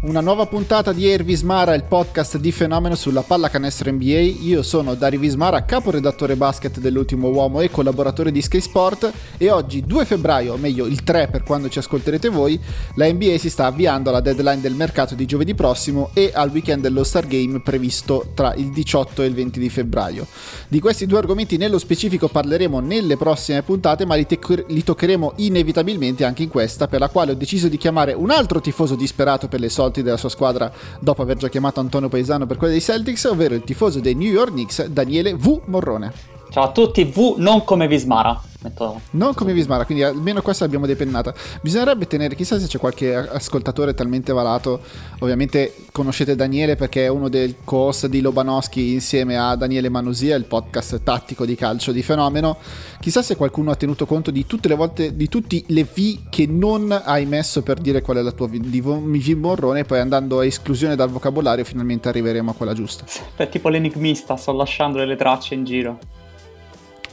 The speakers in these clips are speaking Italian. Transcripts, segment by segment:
una nuova puntata di Air Vismara, il podcast di fenomeno sulla pallacanestro NBA. Io sono Dari Vismara, caporedattore basket dell'ultimo uomo e collaboratore di Sky Sport e oggi 2 febbraio, o meglio il 3 per quando ci ascolterete voi, la NBA si sta avviando alla deadline del mercato di giovedì prossimo e al weekend dello Star Game previsto tra il 18 e il 20 di febbraio. Di questi due argomenti nello specifico parleremo nelle prossime puntate, ma li, te- li toccheremo inevitabilmente anche in questa, per la quale ho deciso di chiamare un altro tifoso disperato per le solite della sua squadra dopo aver già chiamato Antonio Paesano per quella dei Celtics, ovvero il tifoso dei New York Knicks, Daniele V. Morrone. Ciao a tutti, V non come Vismara. Metto... Non come Vismara, quindi almeno questa l'abbiamo depennata. Bisognerebbe tenere, chissà se c'è qualche ascoltatore talmente valato. Ovviamente conoscete Daniele perché è uno del co-host di Lobanowski insieme a Daniele Manusia, il podcast tattico di calcio di fenomeno. Chissà se qualcuno ha tenuto conto di tutte le volte, di tutte le V che non hai messo per dire qual è la tua V di V Morrone, poi andando a esclusione dal vocabolario finalmente arriveremo a quella giusta. È tipo l'enigmista, sto lasciando delle tracce in giro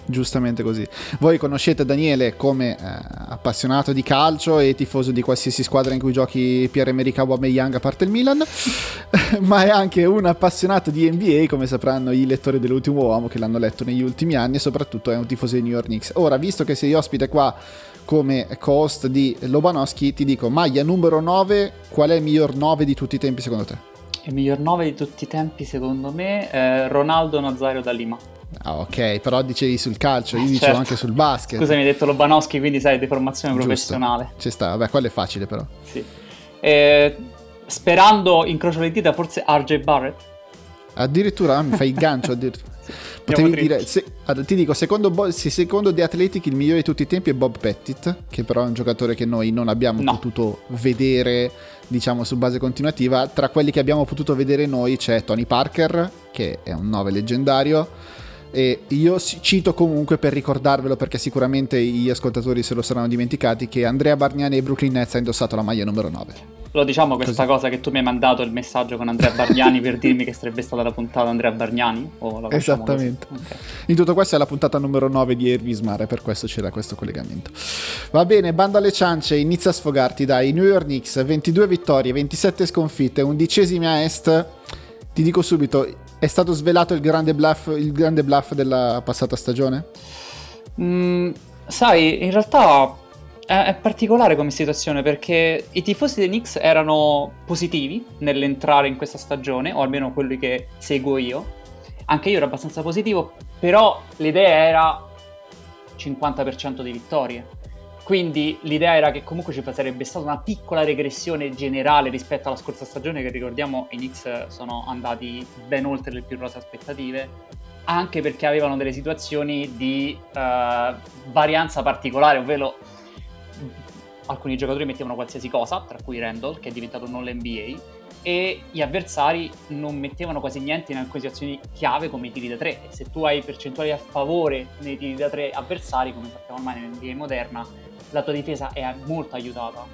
giustamente così. Voi conoscete Daniele come eh, appassionato di calcio e tifoso di qualsiasi squadra in cui giochi Pierre-Emerick Aubameyang a parte il Milan, ma è anche un appassionato di NBA, come sapranno i lettori dell'ultimo uomo che l'hanno letto negli ultimi anni e soprattutto è un tifoso di New York Knicks. Ora, visto che sei ospite qua come co-host di Lobanowski, ti dico, maglia numero 9, qual è il miglior 9 di tutti i tempi secondo te? Il miglior 9 di tutti i tempi secondo me è Ronaldo Nazario da Lima. Ah, ok, però dicevi sul calcio, io certo. dicevo anche sul basket. Scusa, mi hai detto Lobanowski, quindi sai, deformazione Giusto. professionale. Ci sta, vabbè, quello è facile però. Sì. Eh, sperando, incrocio le dita, forse RJ Barrett. Addirittura mi fai il gancio addirittura. Potevi dire, se, ti dico, secondo, Bo, se secondo The Athletic il migliore di tutti i tempi è Bob Pettit, che però è un giocatore che noi non abbiamo no. potuto vedere, diciamo, su base continuativa. Tra quelli che abbiamo potuto vedere noi c'è Tony Parker, che è un 9 leggendario e io cito comunque per ricordarvelo perché sicuramente gli ascoltatori se lo saranno dimenticati che Andrea Bargnani e Brooklyn Nets ha indossato la maglia numero 9. Lo diciamo questa Così. cosa che tu mi hai mandato il messaggio con Andrea Bargnani per dirmi che sarebbe stata la puntata Andrea Bargnani? Esattamente. Okay. In tutto questo è la puntata numero 9 di Ervis Mare, per questo c'era questo collegamento. Va bene, bando alle ciance, inizia a sfogarti dai. New York Knicks, 22 vittorie, 27 sconfitte, undicesimi a est. Ti dico subito, è stato svelato il grande bluff, il grande bluff della passata stagione? Mm, sai, in realtà è, particolare come situazione perché i tifosi dei Knicks erano positivi nell'entrare in questa stagione, o almeno quelli che seguo io. Anche io ero abbastanza positivo, però l'idea era 50% di vittorie. Quindi l'idea era che comunque ci sarebbe stata una piccola regressione generale rispetto alla scorsa stagione, che ricordiamo i Knicks sono andati ben oltre le più rose aspettative, anche perché avevano delle situazioni di uh, varianza particolare, ovvero alcuni giocatori mettevano qualsiasi cosa, tra cui Randall, che è diventato non l'NBA, e gli avversari non mettevano quasi niente in alcune situazioni chiave come i tiri da 3. E se tu hai percentuali a favore nei tiri da 3 avversari, come sappiamo ormai nell'NBA moderna, la tua difesa è molto aiutata.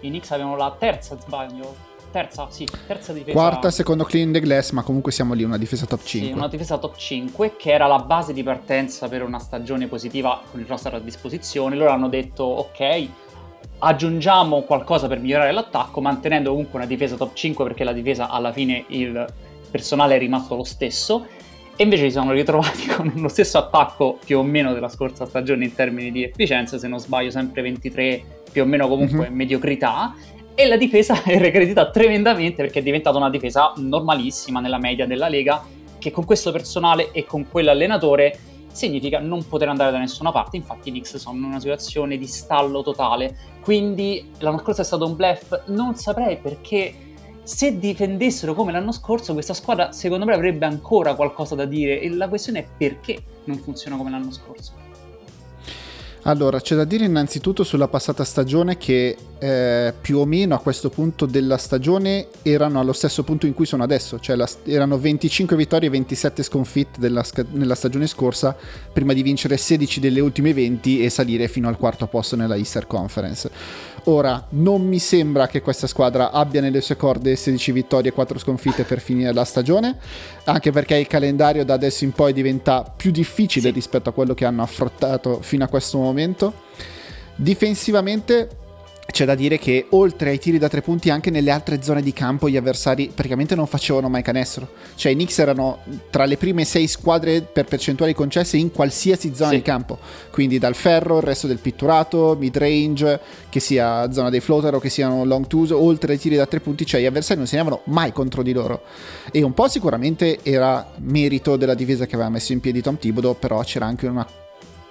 I Knicks avevano la terza, sbaglio. Terza, sì, terza difesa. Quarta secondo Clean the Glass, ma comunque siamo lì, una difesa top 5. Sì, una difesa top 5 che era la base di partenza per una stagione positiva con il roster a disposizione. Loro hanno detto, ok, aggiungiamo qualcosa per migliorare l'attacco, mantenendo comunque una difesa top 5 perché la difesa alla fine il personale è rimasto lo stesso e invece si sono ritrovati con lo stesso attacco più o meno della scorsa stagione in termini di efficienza, se non sbaglio sempre 23 più o meno comunque mm-hmm. mediocrità, e la difesa è regredita tremendamente perché è diventata una difesa normalissima nella media della Lega, che con questo personale e con quell'allenatore significa non poter andare da nessuna parte, infatti i Knicks sono in una situazione di stallo totale, quindi l'anno scorso è stato un bluff, non saprei perché se difendessero come l'anno scorso, questa squadra secondo me avrebbe ancora qualcosa da dire e la questione è perché non funziona come l'anno scorso. Allora, c'è da dire innanzitutto sulla passata stagione che eh, più o meno a questo punto della stagione erano allo stesso punto in cui sono adesso, cioè la, erano 25 vittorie e 27 sconfitte della, nella stagione scorsa prima di vincere 16 delle ultime 20 e salire fino al quarto posto nella Easter Conference. Ora, non mi sembra che questa squadra abbia nelle sue corde 16 vittorie e 4 sconfitte per finire la stagione, anche perché il calendario da adesso in poi diventa più difficile sì. rispetto a quello che hanno affrontato fino a questo momento. Difensivamente c'è da dire che oltre ai tiri da tre punti anche nelle altre zone di campo gli avversari praticamente non facevano mai canestro. Cioè i Knicks erano tra le prime sei squadre per percentuali concesse in qualsiasi zona sì. di campo. Quindi dal ferro, il resto del pitturato, mid range, che sia zona dei floater o che siano long twos, oltre ai tiri da tre punti, cioè gli avversari non segnavano mai contro di loro. E un po' sicuramente era merito della difesa che aveva messo in piedi Tom Thibodeau, però c'era anche una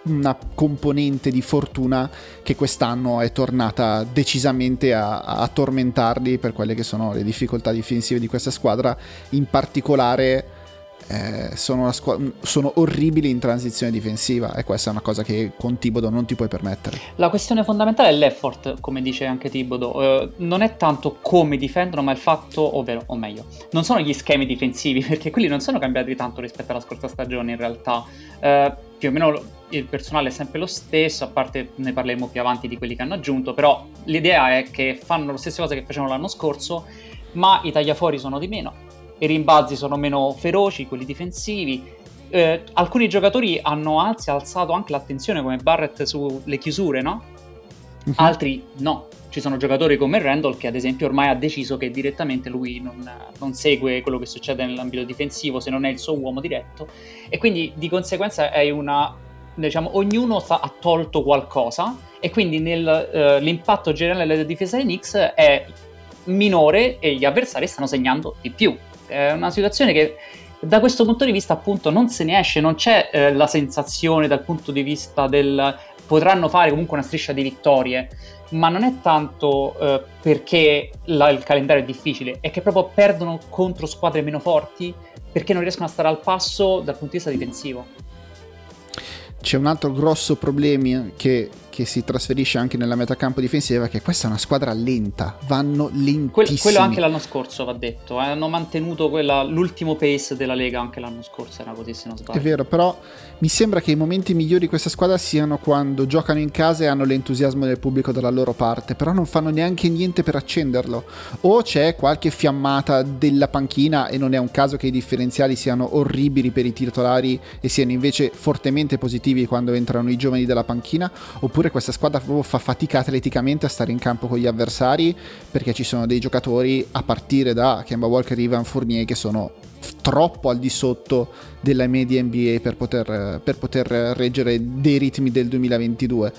una componente di fortuna che quest'anno è tornata decisamente a, a, tormentarli per quelle che sono le difficoltà difensive di questa squadra, in particolare eh, sono, squ- sono, orribili in transizione difensiva e questa è una cosa che con Tibodo non ti puoi permettere. La questione fondamentale è l'effort, come dice anche Tibodo, eh, non è tanto come difendono ma il fatto, ovvero, o meglio, non sono gli schemi difensivi perché quelli non sono cambiati tanto rispetto alla scorsa stagione in realtà, eh, più o meno il personale è sempre lo stesso, a parte ne parleremo più avanti di quelli che hanno aggiunto, però l'idea è che fanno le stesse cose che facevano l'anno scorso ma i tagliafuori sono di meno i rimbalzi sono meno feroci, quelli difensivi. Eh, alcuni giocatori hanno anzi alzato anche l'attenzione come Barrett sulle chiusure, no? Uh-huh. Altri no. Ci sono giocatori come Randall che ad esempio ormai ha deciso che direttamente lui non, non segue quello che succede nell'ambito difensivo se non è il suo uomo diretto e quindi di conseguenza è una diciamo ognuno sta, ha tolto qualcosa e quindi nel, uh, l'impatto generale della difesa dei Knicks è minore e gli avversari stanno segnando di più è una situazione che da questo punto di vista appunto non se ne esce, non c'è eh, la sensazione dal punto di vista del potranno fare comunque una striscia di vittorie, ma non è tanto eh, perché la, il calendario è difficile, è che proprio perdono contro squadre meno forti perché non riescono a stare al passo dal punto di vista difensivo. C'è un altro grosso problema che che si trasferisce anche nella metacampo difensiva, che questa è una squadra lenta, vanno lentissimi. Que- quello anche l'anno scorso va detto, eh? hanno mantenuto quella, l'ultimo pace della Lega anche l'anno scorso, era così se non sbaglio. È vero, però mi sembra che i momenti migliori di questa squadra siano quando giocano in casa e hanno l'entusiasmo del pubblico dalla loro parte, però non fanno neanche niente per accenderlo. O c'è qualche fiammata della panchina e non è un caso che i differenziali siano orribili per i titolari e siano invece fortemente positivi quando entrano i giovani della panchina, oppure oppure questa squadra fa fatica atleticamente a stare in campo con gli avversari perché ci sono dei giocatori a partire da Kemba Walker e Ivan Fournier che sono troppo al di sotto della media NBA per poter, per poter reggere dei ritmi del 2022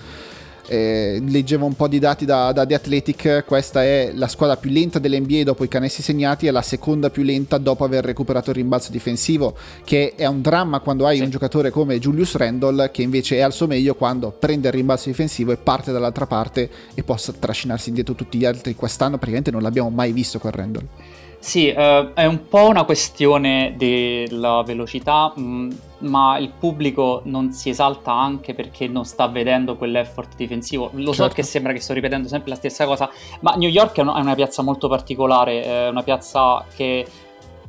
eh, leggevo un po' di dati da, da, The Athletic, questa è la squadra più lenta dell'NBA dopo i canestri segnati e la seconda più lenta dopo aver recuperato il rimbalzo difensivo, che è un dramma quando hai sì. un giocatore come Julius Randle che invece è al suo meglio quando prende il rimbalzo difensivo e parte dall'altra parte e possa trascinarsi indietro tutti gli altri. Quest'anno praticamente non l'abbiamo mai visto quel Randle. Sì, uh, è un po' una questione della velocità, mh, mm, ma il pubblico non si esalta anche perché non sta vedendo quell'effort difensivo. Lo certo. so che sembra che sto ripetendo sempre la stessa cosa, ma New York è una piazza molto particolare, è una piazza che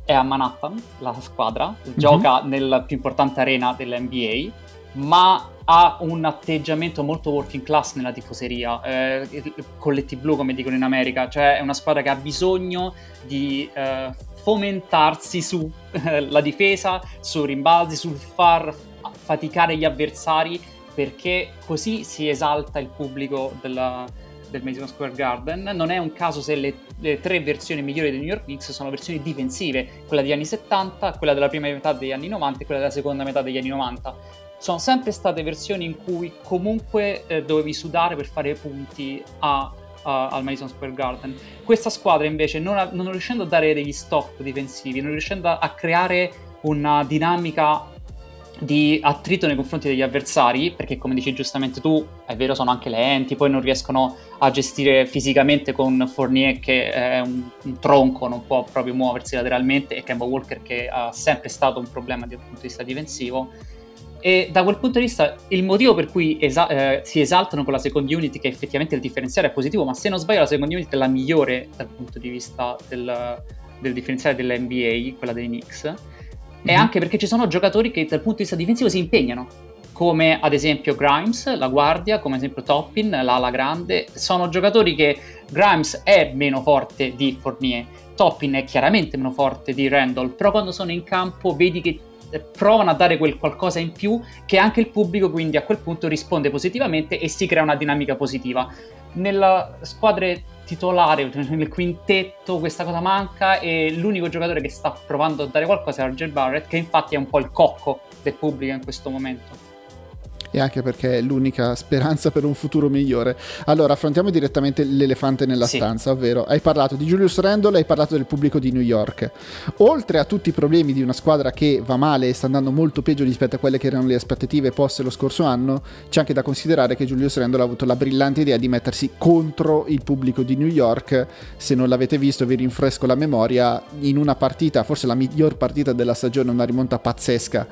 è a Manhattan, la squadra, mm-hmm. gioca nella più importante arena dell'NBA, ma ha un atteggiamento molto working class nella tifoseria, eh, colletti blu come dicono in America, cioè è una squadra che ha bisogno di eh, fomentarsi sulla eh, difesa, su rimbalzi, sul far faticare gli avversari perché così si esalta il pubblico della, del Madison Square Garden. Non è un caso se le, le, tre versioni migliori dei New York Knicks sono versioni difensive, quella degli anni 70, quella della prima metà degli anni 90 e quella della seconda metà degli anni 90 sono sempre state versioni in cui comunque eh, dovevi sudare per fare punti a, a, al Madison Square Garden. Questa squadra invece, non, a, non, riuscendo a dare degli stop difensivi, non riuscendo a, a creare una dinamica di attrito nei confronti degli avversari, perché come dici giustamente tu, è vero, sono anche lenti, poi non riescono a gestire fisicamente con Fournier che è un, un tronco, non può proprio muoversi lateralmente, e Kemba Walker che ha sempre stato un problema dal punto di vista difensivo. E da quel punto di vista il motivo per cui esa- eh, si esaltano con la second unit, che effettivamente il differenziale è positivo, ma se non sbaglio la second unit è la migliore dal punto di vista del, del differenziale dell'NBA, quella dei Knicks, e Mhm. anche perché ci sono giocatori che dal punto di vista difensivo si impegnano, come ad esempio Grimes, la guardia, come ad esempio Toppin, l'ala grande, sono giocatori che Grimes è meno forte di Fournier, Toppin è chiaramente meno forte di Randall, però quando sono in campo vedi che provano a dare quel qualcosa in più che anche il pubblico quindi a quel punto risponde positivamente e si crea una dinamica positiva. Nella squadra titolare, nel quintetto, questa cosa manca e l'unico giocatore che sta provando a dare qualcosa è RJ Barrett, che infatti è un po' il cocco del pubblico in questo momento. E anche perché è l'unica speranza per un futuro migliore. Allora, affrontiamo direttamente l'elefante nella Sì. stanza, ovvero hai parlato di Julius Randle hai parlato del pubblico di New York. Oltre a tutti i problemi di una squadra che va male e sta andando molto peggio rispetto a quelle che erano le aspettative poste lo scorso anno, c'è anche da considerare che Julius Randle ha avuto la brillante idea di mettersi contro il pubblico di New York. Se non l'avete visto, vi rinfresco la memoria, in una partita, forse la miglior partita della stagione, una rimonta pazzesca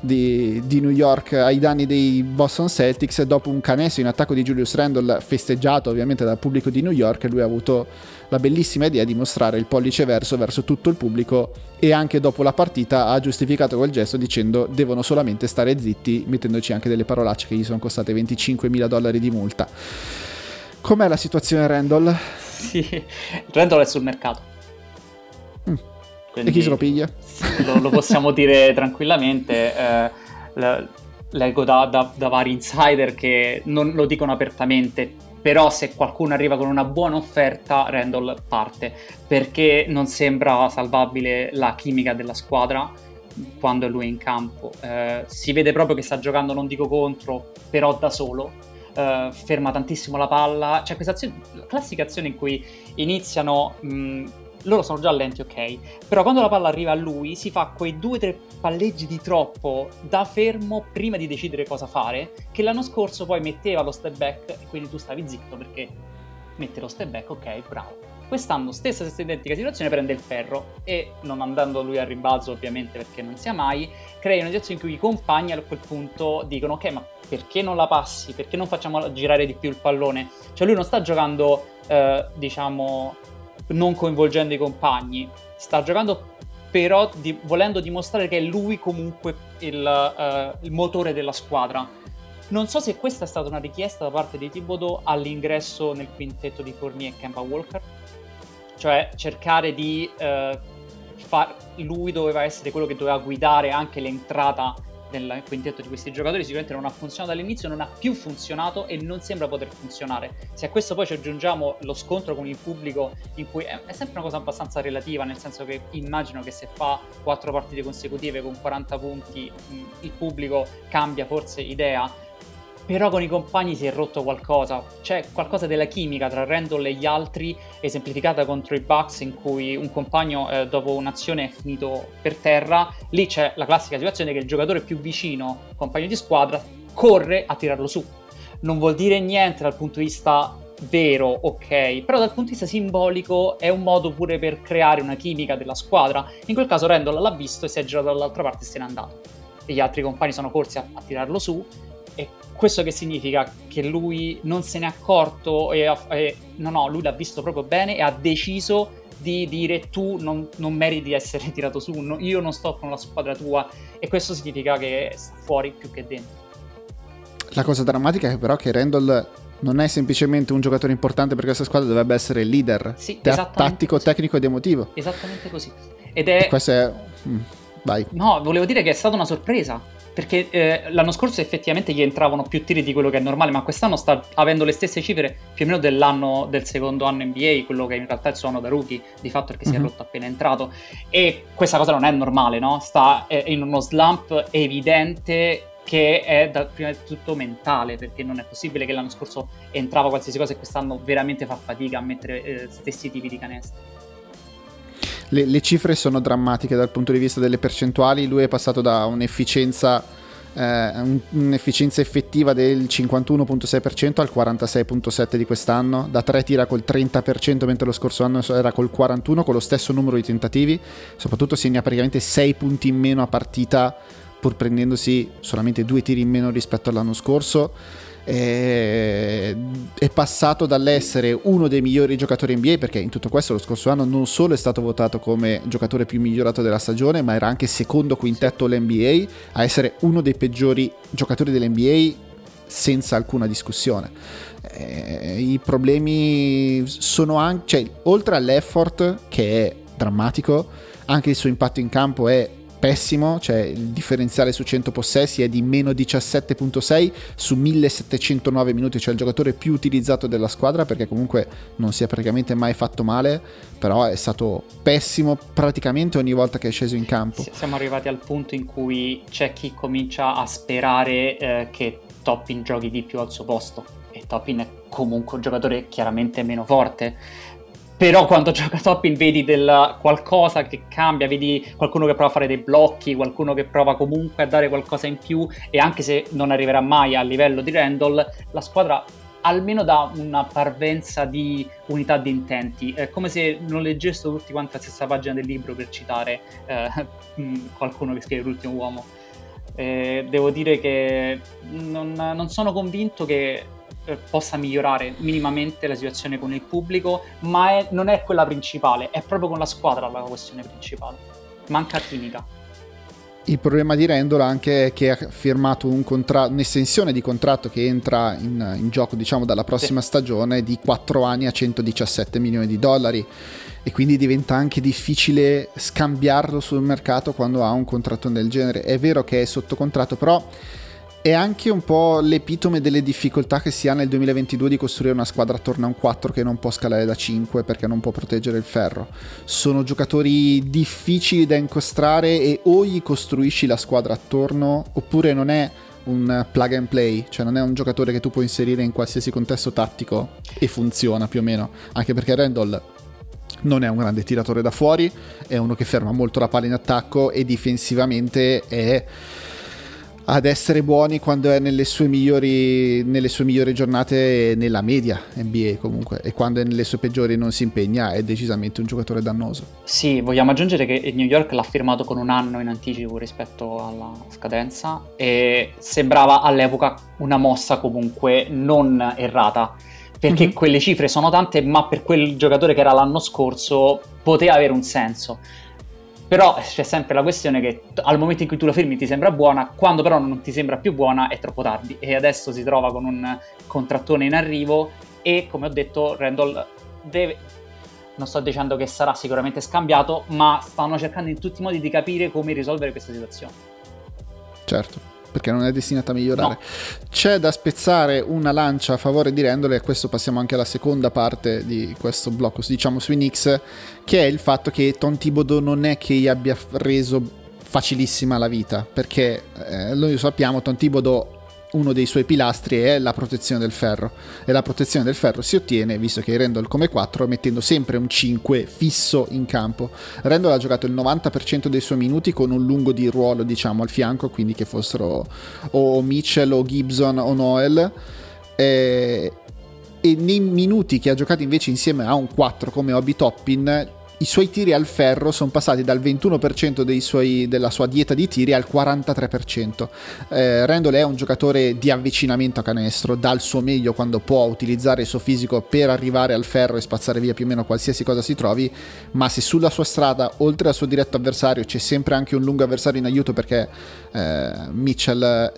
di, di New York ai danni dei Boston Celtics dopo un canestro in attacco di Julius Randle festeggiato ovviamente dal pubblico di New York lui ha avuto la bellissima idea di mostrare il pollice verso verso tutto il pubblico e anche dopo la partita ha giustificato quel gesto dicendo devono solamente stare zitti mettendoci anche delle parolacce che gli sono costate 25 mila dollari di multa com'è la situazione Randall? Sì, Randall è sul mercato. Quindi- e chi se lo piglia? Lo, lo possiamo dire tranquillamente. eh, le- leggo da, da- da vari insider che non lo dicono apertamente, però se qualcuno arriva con una buona offerta, Randall parte, perché non sembra salvabile la chimica della squadra quando lui è in campo. Eh, si vede proprio che sta giocando, non dico contro, però da solo. eh, ferma tantissimo la palla. C'è questa azione, la classica azione in cui iniziano. mh, loro sono già lenti, ok. Però quando la palla arriva a lui, si fa quei due o tre palleggi di troppo da fermo prima di decidere cosa fare. Che l'anno scorso poi metteva lo step back e quindi tu stavi zitto perché mette lo step back, ok, bravo. Quest'anno, stessa, stessa identica situazione, prende il ferro e non andando lui al rimbalzo, ovviamente, perché non sia mai, crea una situazione in cui i compagni a quel punto dicono: Ok, ma perché non la passi? Perché non facciamo girare di più il pallone? Cioè, lui non sta giocando, eh, diciamo, non coinvolgendo i compagni, sta giocando però di- volendo dimostrare che è lui comunque il, eh, il motore della squadra. Non so se questa è stata una richiesta da parte di Thibodeau all'ingresso nel quintetto di Fournier e Kemba Walker, cioè cercare di eh, far lui doveva essere quello che doveva guidare anche l'entrata nel quintetto di questi giocatori sicuramente non ha funzionato all'inizio, non ha più funzionato e non sembra poter funzionare. Se a questo poi ci aggiungiamo lo scontro con il pubblico, in cui è, sempre una cosa abbastanza relativa, nel senso che immagino che se fa quattro partite consecutive con 40 punti, mh, il pubblico cambia forse idea. Però con i compagni si è rotto qualcosa. C'è qualcosa della chimica tra Randall e gli altri, esemplificata contro i Bucks, in cui un compagno eh, dopo un'azione è finito per terra. Lì c'è la classica situazione che il giocatore più vicino, compagno di squadra, corre a tirarlo su. Non vuol dire niente dal punto di vista vero, ok, però dal punto di vista simbolico è un modo pure per creare una chimica della squadra. In quel caso Randall l'ha visto e si è girato dall'altra parte e se n'è andato. E gli altri compagni sono corsi a, a tirarlo su. E questo che significa? Che lui non se n'è accorto e, e- no, no, lui l'ha visto proprio bene e ha deciso di dire tu non, non meriti di essere tirato su, no- io non sto con la squadra tua e questo significa che sta fuori più che dentro. La cosa drammatica è però che Randall non è semplicemente un giocatore importante per questa squadra, dovrebbe essere il leader Sì, esattamente tattico, così. tecnico ed emotivo. Esattamente così. Ed E è... questo è... mm, vai. No, volevo dire che è stata una sorpresa. Perché eh, l'anno scorso effettivamente gli entravano più tiri di quello che è normale, ma quest'anno sta avendo le stesse cifre più o meno dell'anno del secondo anno NBA, quello che in realtà è il suo anno da rookie, di fatto perché si è Mhm. rotto appena entrato. E questa cosa non è normale, no? Sta eh, in uno slump evidente che è da, prima di tutto mentale, perché non è possibile che l'anno scorso entrava qualsiasi cosa e quest'anno veramente fa fatica a mettere eh, stessi tipi di canestro. Le, le cifre sono drammatiche dal punto di vista delle percentuali. Lui è passato da un'efficienza eh, un'efficienza effettiva del 51.6% al 46.7% di quest'anno, da 3 tira col 30% mentre lo scorso anno era col 41% con lo stesso numero di tentativi, soprattutto segna praticamente 6 punti in meno a partita pur prendendosi solamente due tiri in meno rispetto all'anno scorso è, passato dall'essere uno dei migliori giocatori NBA perché in tutto questo lo scorso anno non solo è stato votato come giocatore più migliorato della stagione ma era anche secondo quintetto all'NBA a essere uno dei peggiori giocatori dell'NBA senza alcuna discussione. Eh, i problemi sono anche cioè, oltre all'effort che è drammatico anche il suo impatto in campo è pessimo, cioè il differenziale su 100 possessi è di meno 17.6 su 1709 minuti, cioè il giocatore più utilizzato della squadra perché comunque non si è praticamente mai fatto male, però è stato pessimo praticamente ogni volta che è sceso in campo. Siamo arrivati al punto in cui c'è chi comincia a sperare eh, che Toppin giochi di più al suo posto e Toppin è comunque un giocatore chiaramente meno forte però quando gioca Toppin vedi del qualcosa che cambia, vedi qualcuno che prova a fare dei blocchi, qualcuno che prova comunque a dare qualcosa in più e anche se non arriverà mai a livello di Randall, la squadra almeno dà una parvenza di unità di intenti. È come se non leggessero tutti quanti la stessa pagina del libro per citare eh, qualcuno che scrive l'ultimo uomo. Eh, devo dire che non, non sono convinto che eh, possa migliorare minimamente la situazione con il pubblico, ma è, non è quella principale, è proprio con la squadra la questione principale. Manca chimica. Il problema di Randall anche è che ha firmato un contra- un'estensione di contratto che entra in, in gioco diciamo dalla prossima sì. stagione di 4 anni a 117 milioni di dollari e quindi diventa anche difficile scambiarlo sul mercato quando ha un contratto del genere. È vero che è sotto contratto, però è anche un po' l'epitome delle difficoltà che si ha nel 2022 di costruire una squadra attorno a un 4 che non può scalare da 5 perché non può proteggere il ferro. Sono giocatori difficili da incostrare e o gli costruisci la squadra attorno oppure non è un plug and play, cioè non è un giocatore che tu puoi inserire in qualsiasi contesto tattico e funziona più o meno, anche perché Randall non è un grande tiratore da fuori, è uno che ferma molto la palla in attacco e difensivamente è ad essere buoni quando è nelle sue migliori, nelle sue migliori giornate nella media NBA comunque e quando è nelle sue peggiori non si impegna è decisamente un giocatore dannoso. Sì, vogliamo aggiungere che il New York l'ha firmato con un anno in anticipo rispetto alla scadenza e sembrava all'epoca una mossa comunque non errata perché mm-hmm. quelle cifre sono tante ma per quel giocatore che era l'anno scorso poteva avere un senso però c'è sempre la questione che al momento in cui tu la firmi ti sembra buona, quando però non ti sembra più buona è troppo tardi. E adesso si trova con un contrattone in arrivo e come ho detto Randall deve... Non sto dicendo che sarà sicuramente scambiato, ma stanno cercando in tutti i modi di capire come risolvere questa situazione. Certo perché non è destinata a migliorare. No. C'è da spezzare una lancia a favore di Randall e a questo passiamo anche alla seconda parte di questo blocco, diciamo sui Knicks, che è il fatto che Tom Thibodeau non è che gli abbia reso facilissima la vita, perché eh, noi sappiamo Tom Thibodeau uno dei suoi pilastri è la protezione del ferro e la protezione del ferro si ottiene, visto che Randall come 4, mettendo sempre un 5 fisso in campo. Randall ha giocato il 90% dei suoi minuti con un lungo di ruolo diciamo al fianco, quindi che fossero o Mitchell o Gibson o Noel. E, e nei minuti che ha giocato invece insieme a un 4 come Obi Toppin i suoi tiri al ferro sono passati dal 21% suoi, della sua dieta di tiri al 43%. Eh, Randall è un giocatore di avvicinamento a canestro, dà il suo meglio quando può utilizzare il suo fisico per arrivare al ferro e spazzare via più o meno qualsiasi cosa si trovi, ma se sulla sua strada, oltre al suo diretto avversario, c'è sempre anche un lungo avversario in aiuto perché eh, Mitchell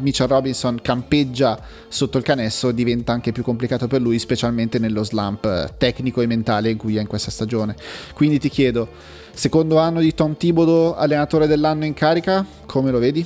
Mitchell Robinson campeggia sotto il canestro diventa anche più complicato per lui, specialmente nello slump eh, tecnico e mentale in cui è in questa stagione. Quindi ti chiedo, secondo anno di Tom Thibodeau, allenatore dell'anno in carica, come lo vedi?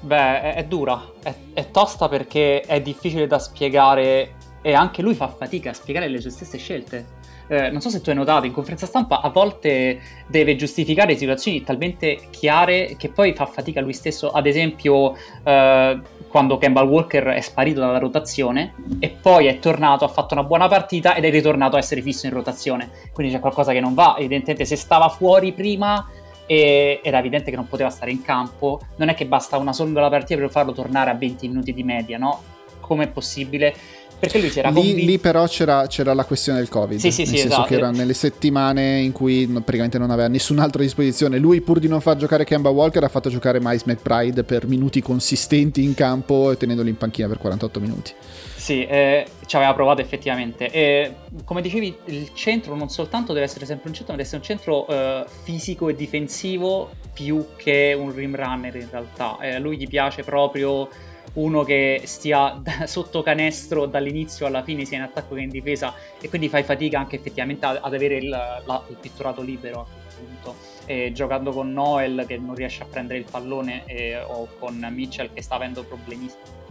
Beh, è, è dura, è, è tosta perché è difficile da spiegare e anche lui fa fatica a spiegare le sue stesse scelte eh, non so se tu hai notato, in conferenza stampa a volte deve giustificare situazioni talmente chiare che poi fa fatica lui stesso. Ad esempio, eh, quando Campbell Walker è sparito dalla rotazione e poi è tornato, ha fatto una buona partita ed è ritornato a essere fisso in rotazione. Quindi c'è qualcosa che non va. Evidentemente, se stava fuori prima era evidente che non poteva stare in campo. Non è che basta una sola partita per farlo tornare a 20 minuti di media, no? Com'è possibile? Perché lui c'era lì, convinto... lì però c'era, c'era, la questione del Covid. Sì, sì, nel sì, senso esatto. che era nelle settimane in cui praticamente non aveva nessun altro a disposizione. Lui, pur di non far giocare Kemba Walker, ha fatto giocare Miles McBride per minuti consistenti in campo e tenendolo in panchina per 48 minuti. Sì, eh, ci aveva provato effettivamente. E, come dicevi, il centro non soltanto deve essere sempre un centro, ma deve essere un centro eh, fisico e difensivo più che un rim runner in realtà. Eh, a lui gli piace proprio uno che stia sotto canestro dall'inizio alla fine, sia in attacco che in difesa, e quindi fai fatica anche effettivamente ad avere il, la, il pitturato libero a quel punto. E giocando con Noel che non riesce a prendere il pallone e, o con Mitchell che sta avendo problemi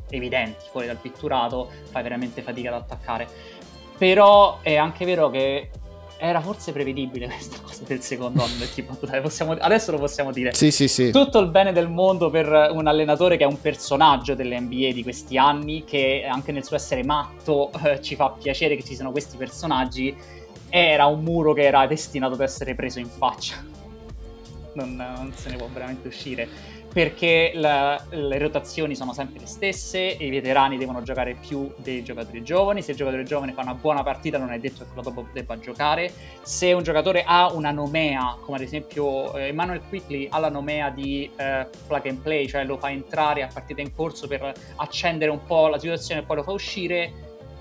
evidenti fuori dal pitturato, fai veramente fatica ad attaccare. Però è anche vero che era forse prevedibile questa cosa del secondo anno del tipo, dai, possiamo, adesso lo possiamo dire. Sì, sì, sì. Tutto il bene del mondo per un allenatore che è un personaggio dell'NBA di questi anni, che anche nel suo essere matto eh, ci fa piacere che ci siano questi personaggi. Era un muro che era destinato ad essere preso in faccia. Non, non se ne può veramente uscire perché la, le rotazioni sono sempre le stesse e i veterani devono giocare più dei giocatori giovani. Se il giocatore giovane fa una buona partita, non è detto che quello dopo debba giocare. Se un giocatore ha una nomea, come ad esempio eh, Emmanuel Quickly ha la nomea di eh, plug and play, cioè lo fa entrare a partita in corso per accendere un po' la situazione e poi lo fa uscire.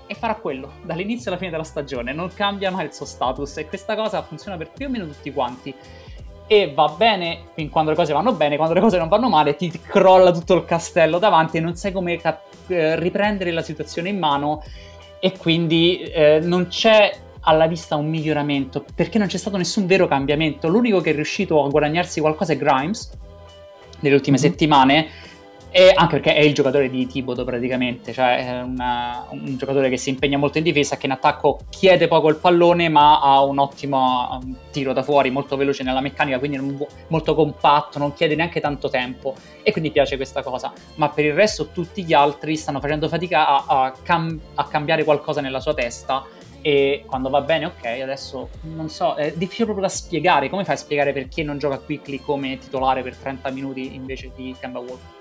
E farà quello dall'inizio alla fine della stagione, non cambia mai il suo status e questa cosa funziona per più o meno tutti quanti e va bene fin quando le cose vanno bene, quando le cose non vanno male ti crolla tutto il castello davanti e non sai come cap- eh, riprendere la situazione in mano e quindi eh, non c'è alla vista un miglioramento perché non c'è stato nessun vero cambiamento. L'unico che è riuscito a guadagnarsi qualcosa è Grimes nelle ultime mm-hmm. settimane e anche perché è il giocatore di Tibodo praticamente, cioè è una, un giocatore che si impegna molto in difesa, che in attacco chiede poco il pallone ma ha un ottimo tiro da fuori, molto veloce nella meccanica, quindi non, molto compatto, non chiede neanche tanto tempo e quindi piace questa cosa. Ma per il resto tutti gli altri stanno facendo fatica a, a, cam- a cambiare qualcosa nella sua testa e quando va bene ok, adesso non so, è difficile proprio da spiegare, come fai a spiegare perché non gioca Quickly come titolare per 30 minuti invece di Kemba Walker?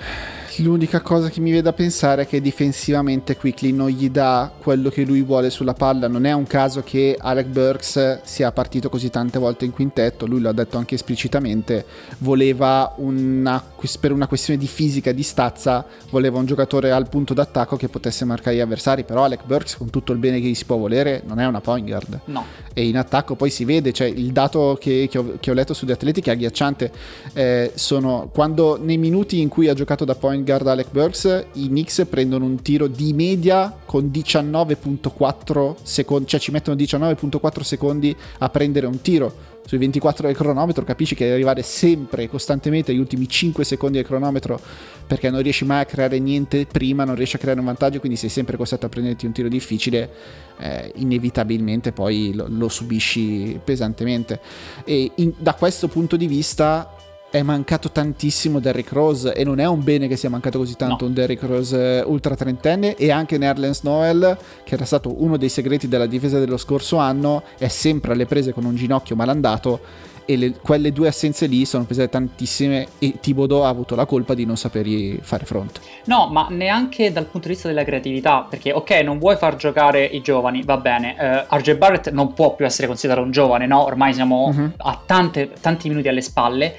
唉。L'unica cosa che mi viene da pensare è che difensivamente Quickly non gli dà quello che lui vuole sulla palla. Non è un caso che Alec Burks sia partito così tante volte in quintetto, lui l'ha detto anche esplicitamente, voleva una, per una questione di fisica, di stazza, voleva un giocatore al punto d'attacco che potesse marcare gli avversari, però Alec Burks con tutto il bene che gli si può volere non è una point guard. No. E in attacco poi si vede, cioè il dato che, che, ho, che ho, letto su The Athletic è agghiacciante, eh, sono quando nei minuti in cui ha giocato da point guard Alec Burks, i Knicks prendono un tiro di media con 19.4 secondi, cioè ci mettono 19.4 secondi a prendere un tiro. Sui 24 del cronometro capisci che devi arrivare sempre, costantemente, agli ultimi 5 secondi del cronometro perché non riesci mai a creare niente prima, non riesci a creare un vantaggio, quindi sei sempre costretto a prenderti un tiro difficile, eh, inevitabilmente poi lo, lo, subisci pesantemente. E in, da questo punto di vista è mancato tantissimo Derrick Rose e non è un bene che sia mancato così tanto no. un Derrick Rose ultra trentenne e anche Nerlens Noel che era stato uno dei segreti della difesa dello scorso anno è sempre alle prese con un ginocchio malandato e le, quelle due assenze lì sono pesate tantissime e Thibodeau ha avuto la colpa di non sapergli fare fronte. No, ma neanche dal punto di vista della creatività, perché ok, non vuoi far giocare i giovani, va bene, uh, RJ Barrett non può più essere considerato un giovane, no? Ormai siamo uh-huh. a tante, tanti minuti alle spalle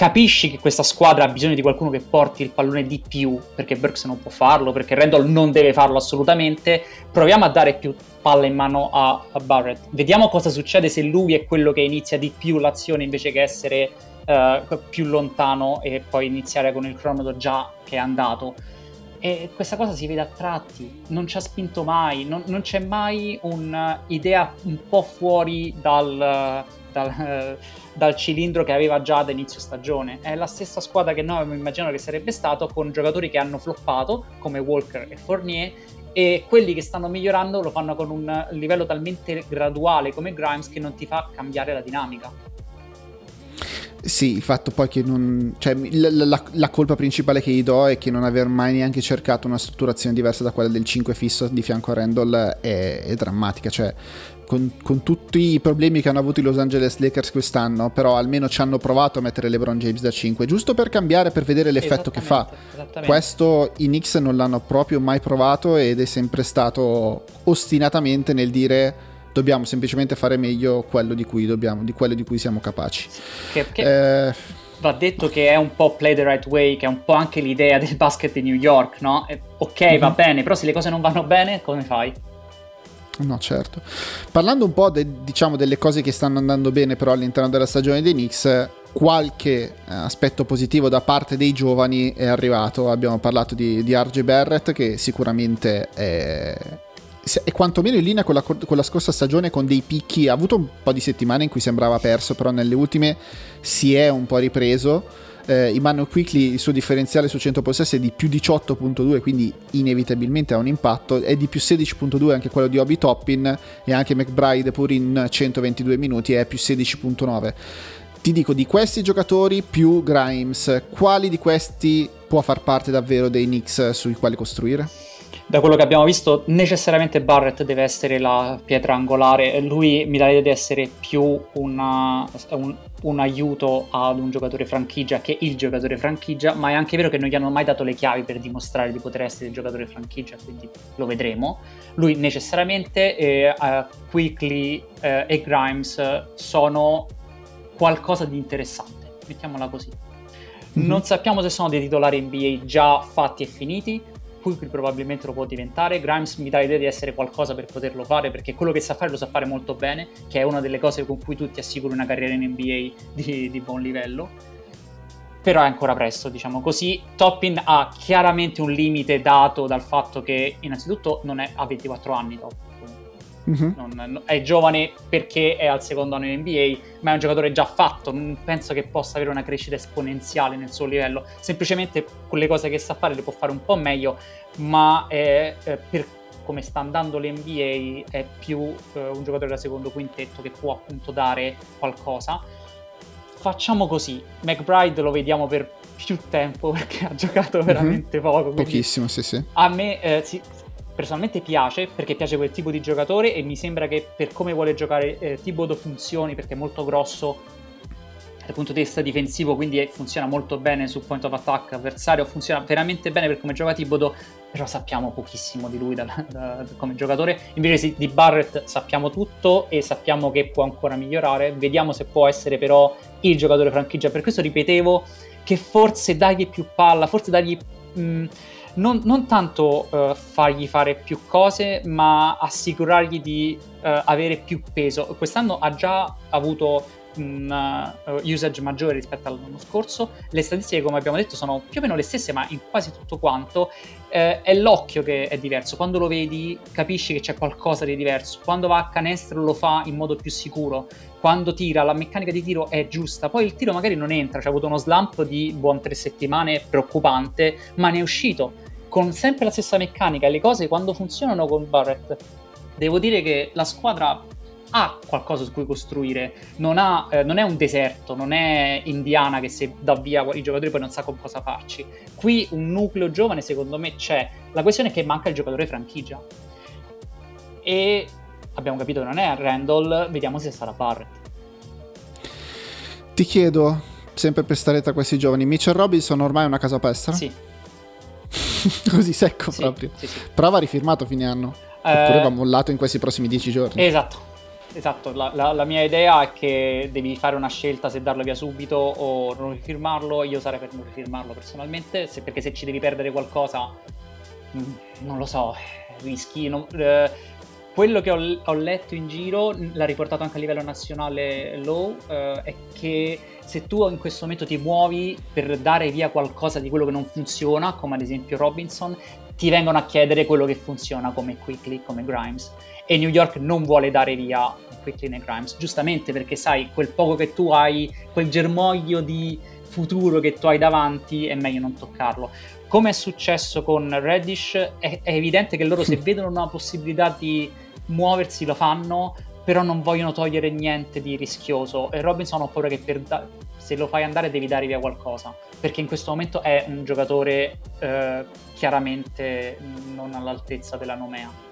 capisci che questa squadra ha bisogno di qualcuno che porti il pallone di più, perché Burks non può farlo, perché Randall non deve farlo assolutamente, proviamo a dare più palla in mano a, a Barrett. Vediamo cosa succede se lui è quello che inizia di più l'azione invece che essere uh, più lontano e poi iniziare con il cronometro già che è andato. E questa cosa si vede a tratti, non ci ha spinto mai, non, non c'è mai un'idea un po' fuori dal, dal, dal, cilindro che aveva già da inizio stagione. È la stessa squadra che noi avevamo immaginato che sarebbe stato con giocatori che hanno floppato come Walker e Fournier e quelli che stanno migliorando lo fanno con un livello talmente graduale come Grimes che non ti fa cambiare la dinamica. Sì, il fatto poi che non... Cioè, la, la, la, colpa principale che gli do è che non aver mai neanche cercato una strutturazione diversa da quella del 5 fisso di fianco a Randall è, è drammatica. Cioè, con, con, tutti i problemi che hanno avuto i Los Angeles Lakers quest'anno, però almeno ci hanno provato a mettere LeBron James da 5, giusto per cambiare, per vedere l'effetto che fa. Questo i Knicks non l'hanno proprio mai provato ed è sempre stato ostinatamente nel dire dobbiamo semplicemente fare meglio quello di cui, dobbiamo, di quello di cui siamo capaci. Che, che eh, va detto che è un po' play the right way, che è un po' anche l'idea del basket di New York, no? ok, mm-hmm. va mhm. bene, però se le cose non vanno bene, come fai? No, certo. Parlando un po' de, diciamo, delle cose che stanno andando bene però all'interno della stagione dei Knicks, qualche eh, aspetto positivo da parte dei giovani è arrivato. Abbiamo parlato di, di RJ Barrett che sicuramente è, è quantomeno in linea con la, con la, scorsa stagione con dei picchi, ha avuto un po' di settimane in cui sembrava perso, però nelle ultime si è un po' ripreso. Eh, Immanuel Quickly il suo differenziale su 100 possessi è di più 18.2 quindi inevitabilmente ha un impatto è di più 16.2 anche quello di Obi Toppin e anche McBride pur in 122 minuti è più 16.9 ti dico di questi giocatori più Grimes quali di questi può far parte davvero dei Knicks sui quali costruire? Da quello che abbiamo visto, necessariamente Barrett deve essere la pietra angolare. Lui mi dà l'idea di essere più una, un, un, aiuto ad un giocatore franchigia che il giocatore franchigia, ma è anche vero che non gli hanno mai dato le chiavi per dimostrare di poter essere il giocatore franchigia, quindi lo vedremo. Lui necessariamente, eh, uh, Quickly eh, e Grimes sono qualcosa di interessante, mettiamola così. Mm-hmm. Non sappiamo se sono dei titolari NBA già fatti e finiti, Quickly probabilmente lo può diventare. Grimes mi dà l'idea di essere qualcosa per poterlo fare perché quello che sa fare lo sa fare molto bene, che è una delle cose con cui tu ti assicuri una carriera in NBA di, di buon livello. Però è ancora presto, diciamo così. Toppin ha chiaramente un limite dato dal fatto che innanzitutto non è, ha 24 anni Top Mm-hmm. Non, è giovane perché è al secondo anno in NBA, ma è un giocatore già fatto. Non penso che possa avere una crescita esponenziale nel suo livello. Semplicemente quelle cose che sa fare le può fare un po' meglio, ma è, eh, per come sta andando l'NBA è più eh, un giocatore da secondo quintetto che può appunto dare qualcosa. Facciamo così, McBride lo vediamo per più tempo perché ha giocato mhm. veramente mm-hmm. poco. Pochissimo, sì, sì. A me eh, sì, personalmente piace perché piace quel tipo di giocatore e mi sembra che per come vuole giocare eh, Thibodeau funzioni perché è molto grosso dal punto di vista difensivo quindi funziona molto bene sul point of attack avversario funziona veramente bene per come gioca Thibodeau però sappiamo pochissimo di lui da, da, da, come giocatore. Invece di Barrett sappiamo tutto e sappiamo che può ancora migliorare. Vediamo se può essere però il giocatore franchigia. Per questo ripetevo che forse dagli più palla forse dagli mh, non, non tanto uh, fargli fare più cose, ma assicurargì di uh, avere più peso. Quest'anno ha già avuto un uh, usage maggiore rispetto all'anno scorso. Le statistiche, come abbiamo detto, sono più o meno le stesse, ma in quasi tutto quanto. Eh, è l'occhio che è diverso. Quando lo vedi, capisci che c'è qualcosa di diverso. Quando va a canestro, lo fa in modo più sicuro. Quando tira, la meccanica di tiro è giusta. Poi il tiro magari non entra. C'è avuto uno slump di buon tre settimane preoccupante, ma ne è uscito con sempre la stessa meccanica e le cose quando funzionano con Barrett. Devo dire che la squadra ha qualcosa su cui costruire, non, ha, eh, non, è un deserto, non è Indiana che se dà via i giocatori poi non sa con cosa farci. Qui un nucleo giovane secondo me c'è, la questione è che manca il giocatore franchigia. E abbiamo capito che non è Randall, vediamo se sarà Barrett. Ti chiedo, sempre per stare tra questi giovani, Mitchell Robinson ormai è una casa pestra? Sì. Così secco sì, proprio. Sì, sì. Però va rifirmato fine anno. Eh... Oppure va mollato in questi prossimi dieci giorni. Esatto. Esatto, la, la, la, mia idea è che devi fare una scelta se darlo via subito o non rifirmarlo. Io sarei per non rifirmarlo personalmente, se, perché se ci devi perdere qualcosa, mm, non lo so, rischi. Non, eh, quello che ho, ho, letto in giro, l'ha riportato anche a livello nazionale Low, eh, è che se tu in questo momento ti muovi per dare via qualcosa di quello che non funziona, come ad esempio Robinson, ti vengono a chiedere quello che funziona come Quickly, come Grimes. E New York non vuole dare via Quickly né Grimes, giustamente perché sai, quel poco che tu hai, quel germoglio di futuro che tu hai davanti, è meglio non toccarlo. Come è successo con Reddish, è, è evidente che loro se vedono una possibilità di muoversi lo fanno, però non vogliono togliere niente di rischioso e Robinson ho paura che da- se lo fai andare devi dare via qualcosa, perché in questo momento è un giocatore eh, chiaramente non all'altezza della Nomea.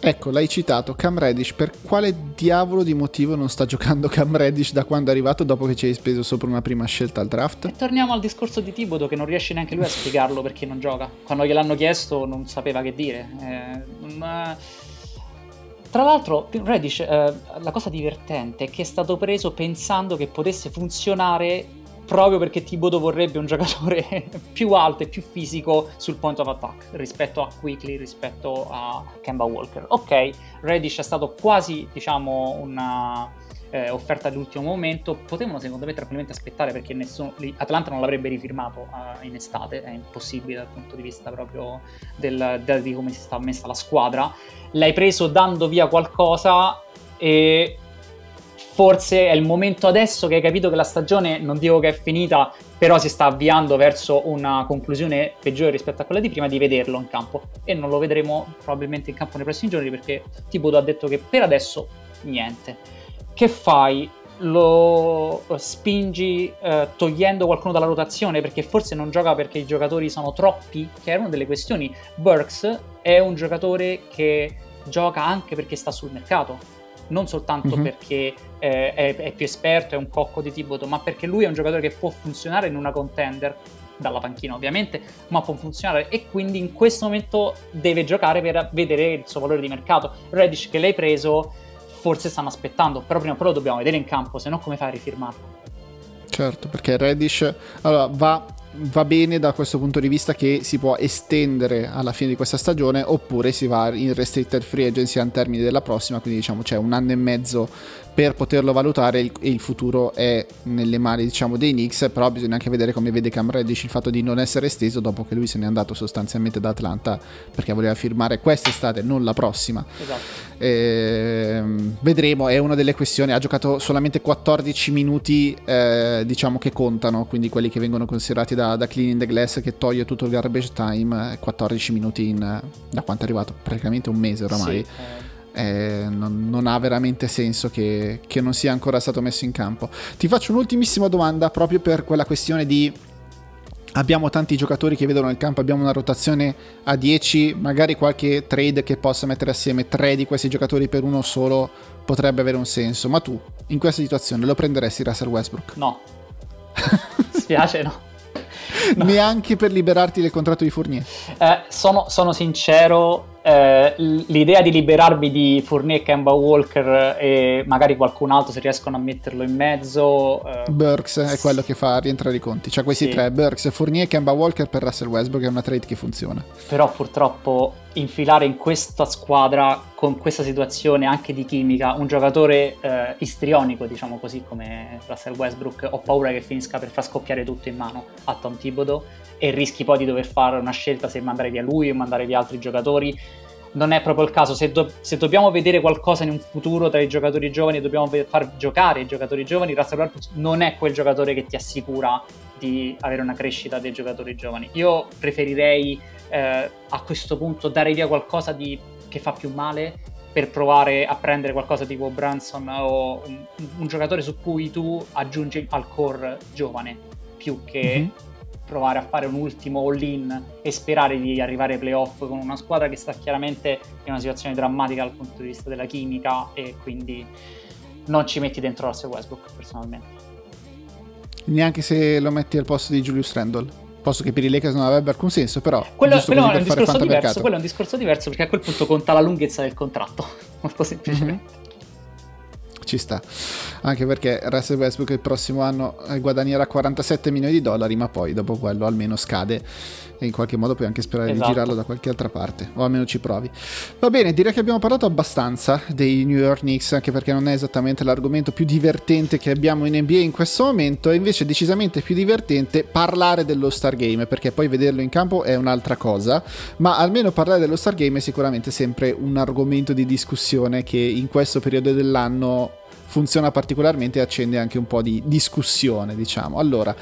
Ecco, l'hai citato, Cam Reddish, per quale diavolo di motivo non sta giocando Cam Reddish da quando è arrivato dopo che ci hai speso sopra una prima scelta al draft? E torniamo al discorso di Tibodo che non riesce neanche lui a spiegarlo perché non gioca. Quando gliel'hanno chiesto non sapeva che dire. Eh, ma... Tra l'altro, Reddish, eh, la cosa divertente è che è stato preso pensando che potesse funzionare proprio perché Thibodeau vorrebbe un giocatore più alto e più fisico sul point of attack rispetto a Quickly, rispetto a Kemba Walker. Ok, Reddish è stato quasi, diciamo, una eh, offerta all'ultimo momento. Potevano, secondo me, tranquillamente aspettare perché nessuno, Atlanta non l'avrebbe rifirmato uh, in estate, è impossibile dal punto di vista proprio del, del, di come si sta messa la squadra. L'hai preso dando via qualcosa e forse è il momento adesso che hai capito che la stagione, non dico che è finita, però si sta avviando verso una conclusione peggiore rispetto a quella di prima, di vederlo in campo. E non lo vedremo probabilmente in campo nei prossimi giorni perché Tibodo ha detto che per adesso niente. Che fai? Lo spingi eh, togliendo qualcuno dalla rotazione perché forse non gioca perché i giocatori sono troppi, che era una delle questioni. Burks è un giocatore che gioca anche perché sta sul mercato non soltanto mm-hmm. perché eh, è, è, più esperto, è un cocco di Tiboto, ma perché lui è un giocatore che può funzionare in una contender, dalla panchina ovviamente, ma può funzionare e quindi in questo momento deve giocare per vedere il suo valore di mercato. Reddish che l'hai preso, forse stanno aspettando, però prima o poi lo dobbiamo vedere in campo, se no come fai a rifirmarlo? Certo, perché Reddish allora, va va bene da questo punto di vista che si può estendere alla fine di questa stagione oppure si va in restricted free agency al termine della prossima, quindi diciamo c'è un anno e mezzo per poterlo valutare e il futuro è nelle mani diciamo dei Knicks però bisogna anche vedere come vede Cam Reddish il fatto di non essere esteso dopo che lui se n'è andato sostanzialmente da Atlanta perché voleva firmare quest'estate non la prossima esatto. e, ehm, vedremo è una delle questioni ha giocato solamente 14 minuti eh, diciamo che contano quindi quelli che vengono considerati da, da Cleaning the Glass che toglie tutto il garbage time 14 minuti in da quanto è arrivato praticamente un mese oramai sì, eh eh, non, non, ha veramente senso che, che, non sia ancora stato messo in campo. Ti faccio un'ultimissima domanda proprio per quella questione di abbiamo tanti giocatori che vedono il campo, abbiamo una rotazione a 10, magari qualche trade che possa mettere assieme tre di questi giocatori per uno solo potrebbe avere un senso, ma tu in questa situazione lo prenderesti Russell Westbrook? No. Spiace no. no. Neanche per liberarti del contratto di Fournier? Eh, sono, sono sincero, eh, l'idea di liberarmi di Fournier, Kemba Walker e magari qualcun altro se riescono a metterlo in mezzo. Eh, Burks è quello che fa rientrare i conti. Cioè questi sì. tre, Burks, Fournier Kemba Walker per Russell Westbrook è una trade che funziona. Però purtroppo infilare in questa squadra con questa situazione anche di chimica un giocatore eh, istrionico, diciamo così, come Russell Westbrook, ho paura che finisca per far scoppiare tutto in mano a Tom Thibodeau e rischi poi di dover fare una scelta se mandare via lui o mandare via altri giocatori. Non è proprio il caso, se, do- se dobbiamo vedere qualcosa in un futuro tra i giocatori giovani e dobbiamo far giocare i giocatori giovani, Russell Westbrook non è quel giocatore che ti assicura di avere una crescita dei giocatori giovani. Io preferirei eh, a questo punto dare via qualcosa di, che fa più male per provare a prendere qualcosa tipo Branson o un, un giocatore su cui tu aggiungi al core giovane più che mm-hmm provare a fare un ultimo all-in e sperare di arrivare ai playoff con una squadra che sta chiaramente in una situazione drammatica dal punto di vista della chimica e quindi non ci metti dentro Russell Westbrook personalmente. Neanche se lo metti al posto di Julius Randle? Posso che per i Lakers non avrebbe alcun senso, però... Quello, quello è, un discorso diverso, quello è un discorso diverso perché a quel punto conta la lunghezza del contratto, molto semplicemente. Mm-hmm ci sta. Anche perché Russell Westbrook il prossimo anno eh, guadagnerà 47 milioni di dollari, ma poi dopo quello almeno scade e in qualche modo puoi anche sperare esatto. di girarlo da qualche altra parte, o almeno ci provi. Va bene, direi che abbiamo parlato abbastanza dei New York Knicks, anche perché non è esattamente l'argomento più divertente che abbiamo in NBA in questo momento, è invece decisamente più divertente parlare dello Star Game, perché poi vederlo in campo è un'altra cosa, ma almeno parlare dello Star Game è sicuramente sempre un argomento di discussione che in questo periodo dell'anno funziona particolarmente e accende anche un po' di discussione, diciamo. Allora,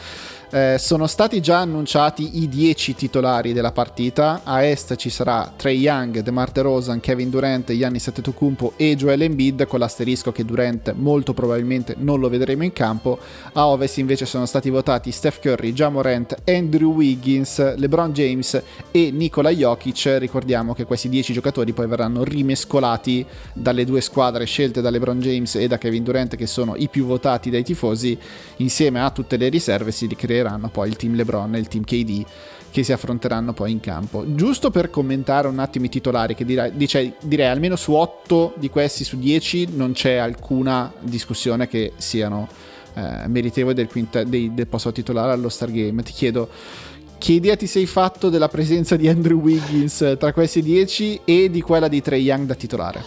Eh, sono stati già annunciati i 10 titolari della partita. A est ci sarà Trey Young, DeMar DeRozan, Kevin Durant, Giannis Antetokounmpo e Joel Embiid con l'asterisco che Durant molto probabilmente non lo vedremo in campo. A ovest invece sono stati votati Steph Curry, Jamorant, Andrew Wiggins, LeBron James e Nikola Jokic. Ricordiamo che questi 10 giocatori poi verranno rimescolati dalle due squadre scelte da LeBron James e da Kevin Durant che sono i più votati dai tifosi insieme a tutte le riserve si ricreeranno creeranno poi il team LeBron e il team KD che si affronteranno poi in campo. Giusto per commentare un attimo i titolari, che direi, dice, direi almeno su 8 di questi, su 10, non c'è alcuna discussione che siano eh, meritevoli del, quinta, dei, del posto titolare allo Stargame. Ti chiedo, che idea ti sei fatto della presenza di Andrew Wiggins tra questi 10 e di quella di Trey Young da titolare?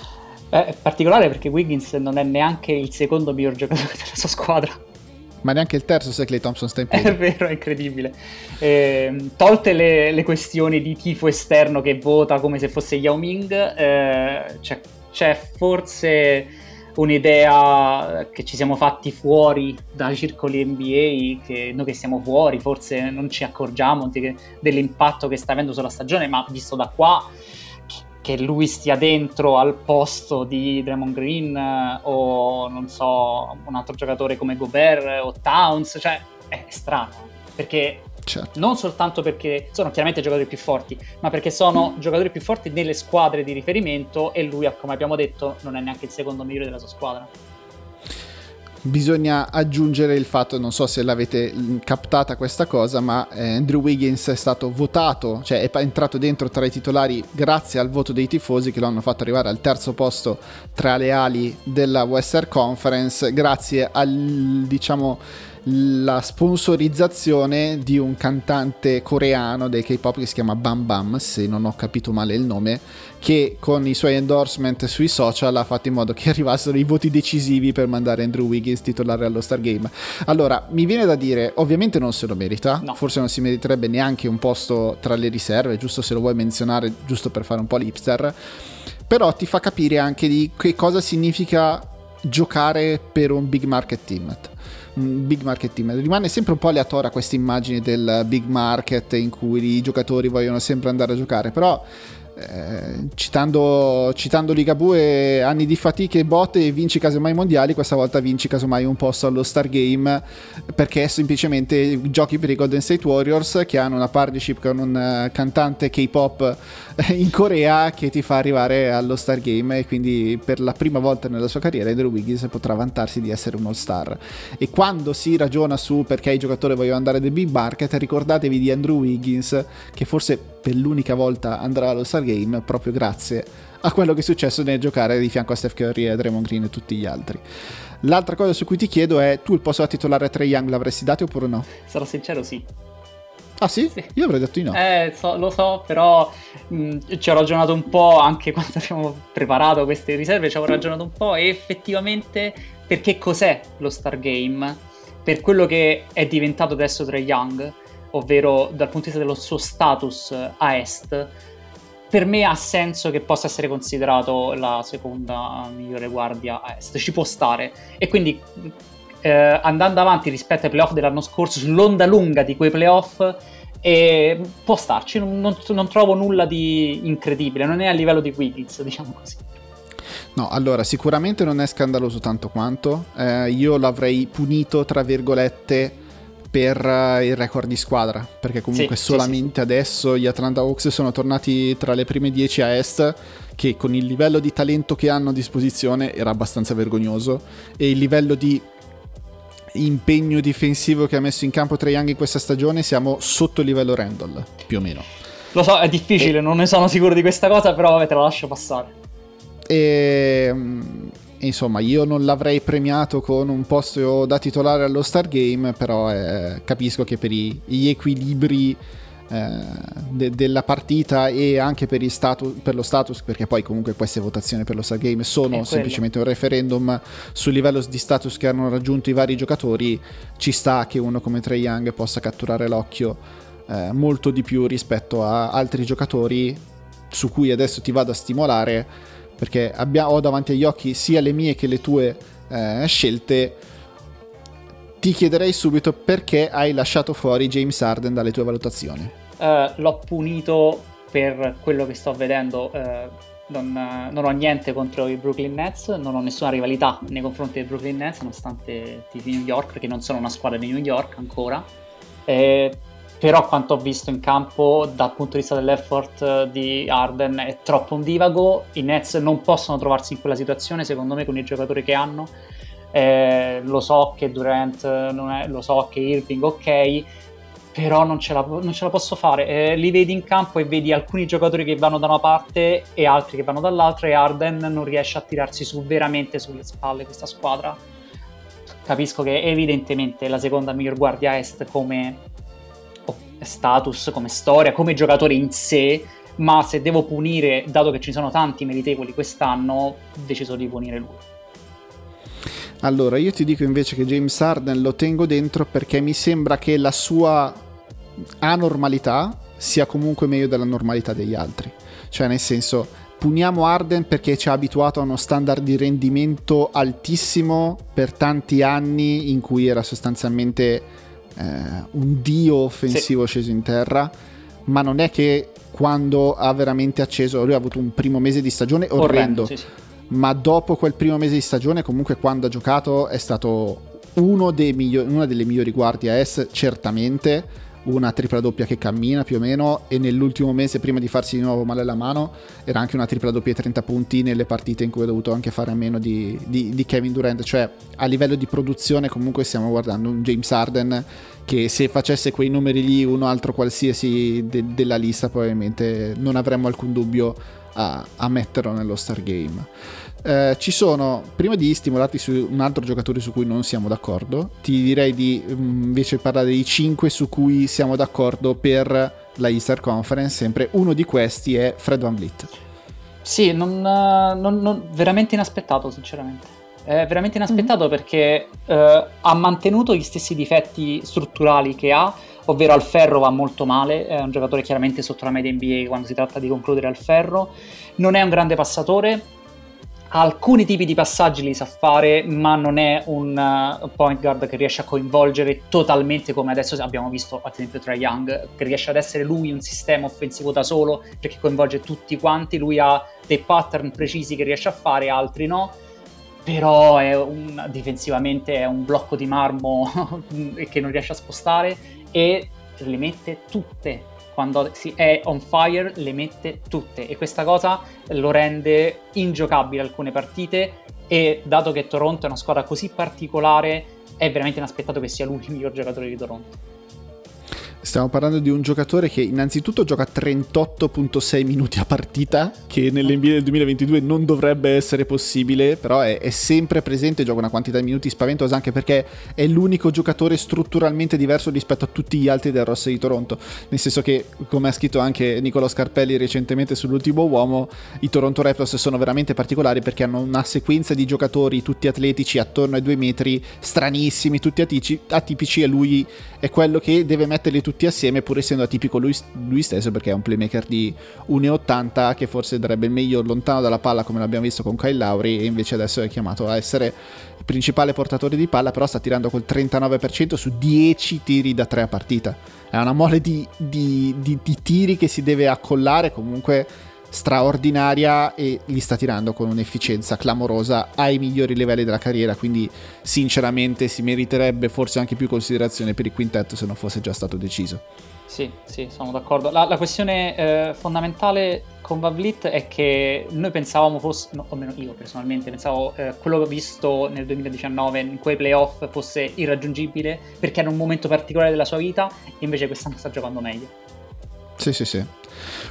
Eh, è particolare perché Wiggins non è neanche il secondo miglior giocatore della sua squadra ma neanche il terzo se Clay Thompson sta in piedi. È vero, è incredibile. Eh, tolte le, le, questioni di tifo esterno che vota come se fosse Yao Ming, eh, c'è, c'è, forse un'idea che ci siamo fatti fuori dai circoli NBA, che noi che siamo fuori forse non ci accorgiamo dell'impatto che sta avendo sulla stagione, ma visto da qua che lui stia dentro al posto di Draymond Green eh, o non so, un altro giocatore come Gobert o Towns, cioè è strano, perché certo. non soltanto perché sono chiaramente giocatori più forti, ma perché sono giocatori più forti nelle squadre di riferimento e lui, come abbiamo detto, non è neanche il secondo migliore della sua squadra bisogna aggiungere il fatto, non so se l'avete captata questa cosa, ma eh, Andrew Wiggins è stato votato, cioè è entrato dentro tra i titolari grazie al voto dei tifosi che lo hanno fatto arrivare al terzo posto tra le ali della Western Conference, grazie al diciamo la sponsorizzazione di un cantante coreano del K-pop che si chiama Bam Bam, se non ho capito male il nome, che con i suoi endorsement sui social ha fatto in modo che arrivassero i voti decisivi per mandare Andrew Wiggins titolare allo Stargame. Allora, mi viene da dire, ovviamente non se lo merita, no. forse non si meriterebbe neanche un posto tra le riserve, giusto se lo vuoi menzionare, giusto per fare un po' l'hipster, però ti fa capire anche di che cosa significa giocare per un big market team big market team. Rimane sempre un po' aleatoria questa immagine del big market in cui i giocatori vogliono sempre andare a giocare, però eh, citando, citando Ligabue anni di fatiche e botte vinci casomai mondiali questa volta vinci casomai un posto allo Stargame perché semplicemente giochi per i Golden State Warriors che hanno una partnership con un uh, cantante K-pop in Corea che ti fa arrivare allo Stargame e quindi per la prima volta nella sua carriera Andrew Wiggins potrà vantarsi di essere un all-star. E quando si ragiona su perché i giocatori vogliono andare nel big market ricordatevi di Andrew Wiggins che forse per l'unica volta andrà allo Stargame proprio grazie a quello che è successo nel giocare di fianco a Steph Curry e Draymond Green e tutti gli altri. L'altra cosa su cui ti chiedo è, tu il posto da titolare a Trey Young l'avresti dato oppure no? Sarò sincero, sì. Ah sì? sì? Io avrei detto di no. Eh, so, lo so, però mh, ci ho ragionato un po' anche quando abbiamo preparato queste riserve, ci avevo ragionato un po' e effettivamente perché cos'è lo Stargame? Per quello che è diventato adesso Trey Young, ovvero dal punto di vista dello suo status a est, per me ha senso che possa essere considerato la seconda migliore guardia a est, ci può stare. E quindi eh, andando avanti rispetto ai playoff dell'anno scorso, sull'onda lunga di quei playoff, eh, può starci, non, non, non, trovo nulla di incredibile, non è a livello di Wiggins, diciamo così. No, allora sicuramente non è scandaloso tanto quanto, eh, io l'avrei punito, tra virgolette, per eh, il record di squadra, perché comunque sì, solamente sì, adesso gli Atlanta Hawks sono tornati tra le prime 10 a est, che con il livello di talento che hanno a disposizione era abbastanza vergognoso, e il livello di impegno difensivo che ha messo in campo Trae Young in questa stagione siamo sotto il livello Randall, più o meno. Lo so, è difficile, e... non ne sono sicuro di questa cosa, però te la lascio passare. E ehm, insomma io non l'avrei premiato con un posto da titolare allo Stargame, però eh, capisco che per i, gli equilibri eh, de- della partita e anche per, status, per, lo status, perché poi comunque queste votazioni per lo Stargame sono semplicemente un referendum sul livello di status che hanno raggiunto i vari giocatori, ci sta che uno come Trey Young possa catturare l'occhio eh, molto di più rispetto a altri giocatori su cui adesso ti vado a stimolare perché abbia, ho davanti agli occhi sia le mie che le tue eh, scelte, ti chiederei subito perché hai lasciato fuori James Harden dalle tue valutazioni. Uh, l'ho punito per quello che sto vedendo. Uh, non, non, ho niente contro i Brooklyn Nets, non ho nessuna rivalità nei confronti dei Brooklyn Nets, nonostante i New York, perché non sono una squadra di New York ancora. Eh, però quanto ho visto in campo dal punto di vista dell'effort di Arden è troppo ondivago, i Nets non possono trovarsi in quella situazione secondo me con i giocatori che hanno, eh, lo so che Durant non è, lo so che Irving ok, però non ce la, non ce la posso fare, eh, li vedi in campo e vedi alcuni giocatori che vanno da una parte e altri che vanno dall'altra e Arden non riesce a tirarsi su veramente sulle spalle questa squadra. Capisco che evidentemente la seconda miglior guardia est come status, come storia, come giocatore in sé, ma se devo punire, dato che ci sono tanti meritevoli quest'anno, ho deciso di punire lui. Allora, io ti dico invece che James Harden lo tengo dentro perché mi sembra che la sua anormalità sia comunque meglio della normalità degli altri. Cioè, nel senso, puniamo Arden perché ci ha abituato a uno standard di rendimento altissimo per tanti anni in cui era sostanzialmente eh, un dio offensivo sì. sceso in terra, ma non è che quando ha veramente acceso, lui ha avuto un primo mese di stagione orrendo, orrendo sì, sì. ma dopo quel primo mese di stagione comunque quando ha giocato è stato migliori, una delle migliori guardie a S certamente una tripla doppia che cammina più o meno e nell'ultimo mese prima di farsi di nuovo male alla mano era anche una tripla doppia e 30 punti nelle partite in cui ha dovuto anche fare a meno di, di, di, Kevin Durant. Cioè a livello di produzione comunque stiamo guardando un James Harden che se facesse quei numeri lì uno altro qualsiasi de, della lista probabilmente non avremmo alcun dubbio a, a metterlo nello Star Game eh, ci sono, prima di stimolarti su un altro giocatore su cui non siamo d'accordo, ti direi di mm, invece parlare dei 5 su cui siamo d'accordo per la Easter Conference. Sempre uno di questi è Fred Van Vliet. Sì, non, non, non, veramente inaspettato, sinceramente. È veramente inaspettato mm-hmm. perché eh, ha mantenuto gli stessi difetti strutturali che ha, ovvero al ferro va molto male, è un giocatore chiaramente sotto la media NBA quando si tratta di concludere al ferro, non è un grande passatore, alcuni tipi di passaggi li sa fare, ma non è un uh, point guard che riesce a coinvolgere totalmente come adesso abbiamo visto ad esempio tra Young, che riesce ad essere lui un sistema offensivo da solo perché coinvolge tutti quanti, lui ha dei pattern precisi che riesce a fare, altri no. Però è un, difensivamente è un blocco di marmo che non riesce a spostare e le mette tutte quando si è on fire le mette tutte e questa cosa lo rende ingiocabile alcune partite e dato che Toronto è una squadra così particolare è veramente inaspettato che sia lui il miglior giocatore di Toronto. Stiamo parlando di un giocatore che innanzitutto gioca 38.6 minuti a partita, che nell'NBA del 2022 non dovrebbe essere possibile, però è, è, sempre presente, gioca una quantità di minuti spaventosa anche perché è l'unico giocatore strutturalmente diverso rispetto a tutti gli altri del roster di Toronto, nel senso che, come ha scritto anche Nicolo Scarpelli recentemente sull'ultimo uomo, i Toronto Raptors sono veramente particolari perché hanno una sequenza di giocatori tutti atletici attorno ai due metri, stranissimi, tutti atici, atipici e lui è quello che deve metterli tutti tutti assieme, pur essendo atipico lui, lui stesso, perché è un playmaker di 1,80 che forse darebbe meglio lontano dalla palla, come l'abbiamo visto con Kyle Lowry, e invece adesso è chiamato a essere il principale portatore di palla, però sta tirando col 39% su 10 tiri da 3 a partita. È una mole di, di, di, di tiri che si deve accollare comunque straordinaria e li sta tirando con un'efficienza clamorosa ai migliori livelli della carriera, quindi sinceramente si meriterebbe forse anche più considerazione per il quintetto se non fosse già stato deciso. Sì, sì, sono d'accordo. La, la questione eh, fondamentale con Vavlit è che noi pensavamo fosse, no, o meno io personalmente, pensavo eh, quello che ho visto nel 2019 in quei playoff fosse irraggiungibile perché era un momento particolare della sua vita invece quest'anno sta giocando meglio. Sì, sì, sì.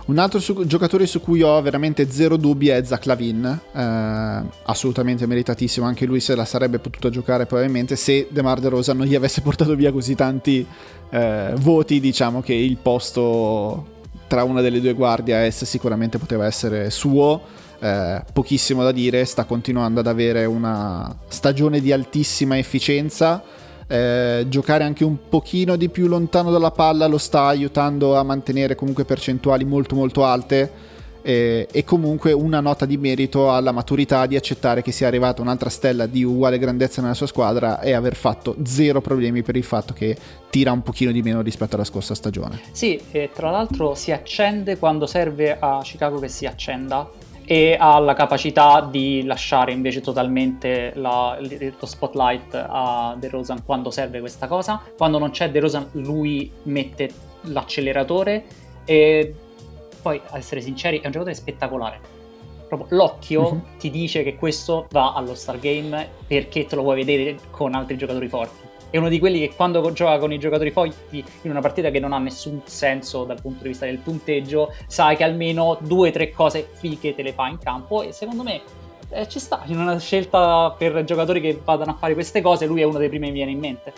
Un altro su- giocatore su cui ho veramente zero dubbi è Zach Lavin, eh, assolutamente meritatissimo, anche lui se la sarebbe potuto giocare probabilmente se DeMar DeRosa non gli avesse portato via così tanti eh, voti, diciamo che il posto tra una delle due guardie a est sicuramente poteva essere suo. Eh, pochissimo da dire, sta continuando ad avere una stagione di altissima efficienza eh, giocare anche un pochino di più lontano dalla palla lo sta aiutando a mantenere comunque percentuali molto molto alte e, e, comunque una nota di merito alla maturità di accettare che sia arrivata un'altra stella di uguale grandezza nella sua squadra e aver fatto zero problemi per il fatto che tira un pochino di meno rispetto alla scorsa stagione. Sì, e tra l'altro si accende quando serve a Chicago che si accenda e ha la capacità di lasciare invece totalmente la, lo spotlight a De Rosan quando serve questa cosa. Quando non c'è De Rosan lui mette l'acceleratore e poi, a essere sinceri, è un giocatore spettacolare. Proprio l'occhio uh-huh. ti dice che questo va allo Star Game perché te lo vuoi vedere con altri giocatori forti. È uno di quelli che quando gioca con i giocatori forti in una partita che non ha nessun senso dal punto di vista del punteggio, sai che almeno due o tre cose fighe te le fa in campo e secondo me eh, ci sta in una scelta per giocatori che vadano a fare queste cose, lui è uno dei primi che mi viene in mente.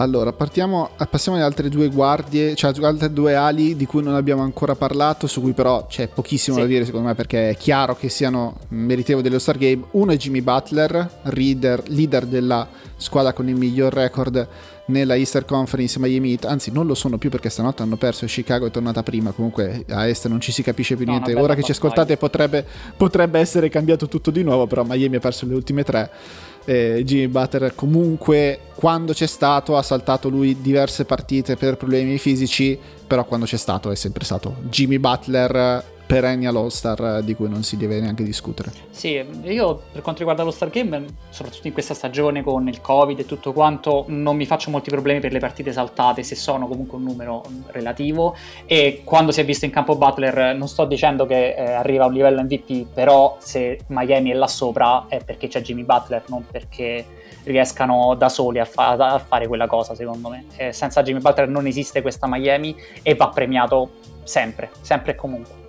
Allora, partiamo, passiamo alle altre due guardie, cioè altre due ali di cui non abbiamo ancora parlato, su cui però c'è pochissimo sì. da dire secondo me perché è chiaro che siano meritevoli dello Star Game. Uno è Jimmy Butler, leader, leader della squadra con il miglior record nella Easter Conference Miami Heat, anzi non lo sono più perché stanotte hanno perso e Chicago è tornata prima, comunque a Est non ci si capisce più no, niente, ora che ci ascoltate potrebbe, potrebbe essere cambiato tutto di nuovo, però Miami ha perso le ultime tre eh, Jimmy Butler comunque quando c'è stato ha saltato lui diverse partite per problemi fisici, però quando c'è stato è sempre stato Jimmy Butler perennial All-Star di cui non si deve neanche discutere. Sì, io per quanto riguarda lo Star Game, soprattutto in questa stagione con il Covid e tutto quanto, non mi faccio molti problemi per le partite saltate se sono comunque un numero relativo e quando si è visto in campo Butler non sto dicendo che eh, arriva a un livello MVP, però se Miami è là sopra è perché c'è Jimmy Butler, non perché riescano da soli a, fa- a fare quella cosa, secondo me. Eh, senza Jimmy Butler non esiste questa Miami e va premiato sempre, sempre e comunque.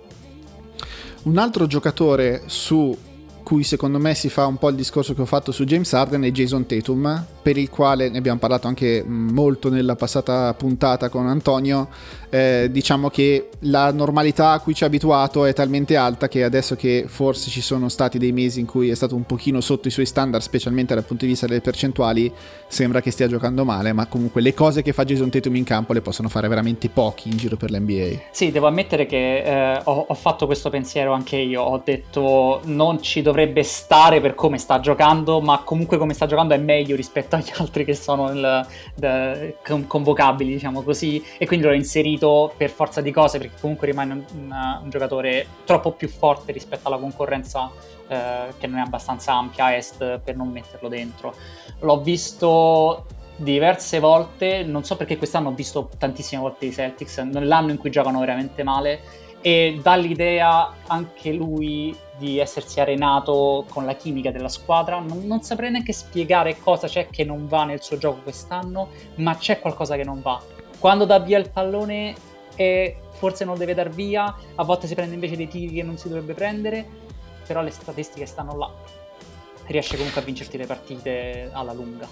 Un altro giocatore su cui secondo me si fa un po' il discorso che ho fatto su James Harden è Jason Tatum, per il quale ne abbiamo parlato anche molto nella passata puntata con Antonio. Eh, diciamo che la normalità a cui ci ha abituato è talmente alta che adesso che forse ci sono stati dei mesi in cui è stato un pochino sotto i suoi standard, specialmente dal punto di vista delle percentuali, sembra che stia giocando male, ma comunque le cose che fa Jason Tatum in campo le possono fare veramente pochi in giro per l'NBA. Sì, devo ammettere che eh, ho, ho fatto questo pensiero anche io, ho detto non ci dovrebbe stare per come sta giocando, ma comunque come sta giocando è meglio rispetto agli altri che sono il, il, convocabili, diciamo così, e quindi l'ho inserito per forza di cose perché comunque rimane un, un, un giocatore troppo più forte rispetto alla concorrenza eh, che non è abbastanza ampia a est per non metterlo dentro. L'ho visto diverse volte, non so perché quest'anno ho visto tantissime volte i Celtics, nell'anno in cui giocano veramente male e dà l'idea anche lui di essersi arenato con la chimica della squadra. Non, non, saprei neanche spiegare cosa c'è che non va nel suo gioco quest'anno, ma c'è qualcosa che non va quando dà via il pallone e forse non deve dar via, a volte si prende invece dei tiri che non si dovrebbe prendere, però le statistiche stanno là. Riesce comunque a vincerti le partite alla lunga.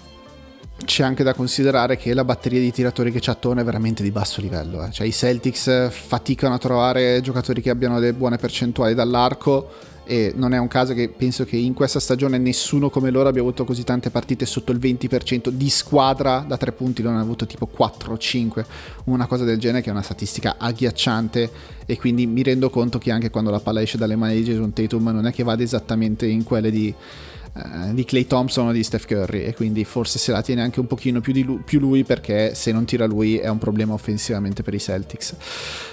C'è anche da considerare che la batteria di tiratori che c'è attorno è veramente di basso livello. Eh. Cioè, i Celtics faticano a trovare giocatori che abbiano delle buone percentuali dall'arco e non è un caso che penso che in questa stagione nessuno come loro abbia avuto così tante partite sotto il 20% di squadra da tre punti, non ha avuto tipo 4 o 5, una cosa del genere che è una statistica agghiacciante e quindi mi rendo conto che anche quando la palla esce dalle mani di Jason Tatum non è che vada esattamente in quelle di eh, di Clay Thompson o di Steph Curry e quindi forse se la tiene anche un pochino più, lui, più lui perché se non tira lui è un problema offensivamente per i Celtics.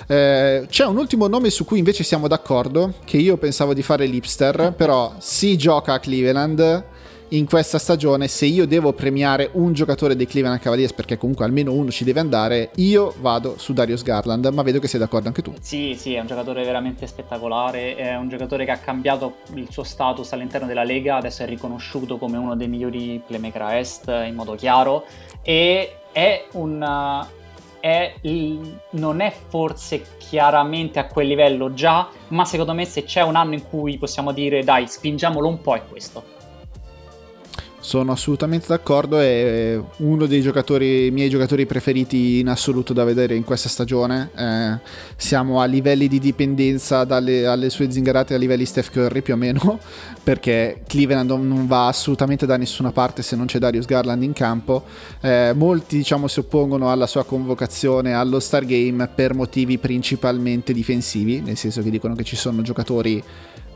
Eh, c'è un ultimo nome su cui invece siamo d'accordo, che io pensavo di fare l'Ipster, però si gioca a Cleveland in questa stagione, se io devo premiare un giocatore dei Cleveland Cavaliers, perché comunque almeno uno ci deve andare, io vado su Darius Garland, ma vedo che sei d'accordo anche tu. Sì, sì, è un giocatore veramente spettacolare, è un giocatore che ha cambiato il suo status all'interno della Lega, adesso è riconosciuto come uno dei migliori playmaker a est in modo chiaro e è un... È il, non è forse chiaramente a quel livello già, ma secondo me se c'è un anno in cui possiamo dire dai spingiamolo un po' è questo Sono assolutamente d'accordo, è uno dei giocatori, miei giocatori preferiti in assoluto da vedere in questa stagione. Eh, siamo a livelli di dipendenza dalle alle sue zingarate a livelli Steph Curry più o meno, perché Cleveland non va assolutamente da nessuna parte se non c'è Darius Garland in campo. Eh, molti diciamo si oppongono alla sua convocazione allo Star Game per motivi principalmente difensivi, nel senso che dicono che ci sono giocatori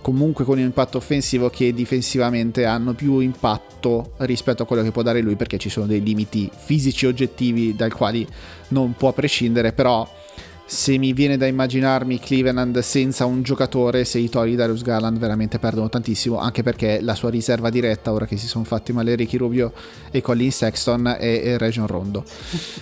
comunque con un impatto offensivo che difensivamente hanno più impatto rispetto a quello che può dare lui perché ci sono dei limiti fisici oggettivi dai quali non può prescindere però se mi viene da immaginarmi Cleveland senza un giocatore, se i togli Darius Garland veramente perdono tantissimo, anche perché la sua riserva diretta, ora che si sono fatti male Ricky Rubio e Colin Sexton, è, Region Rondo.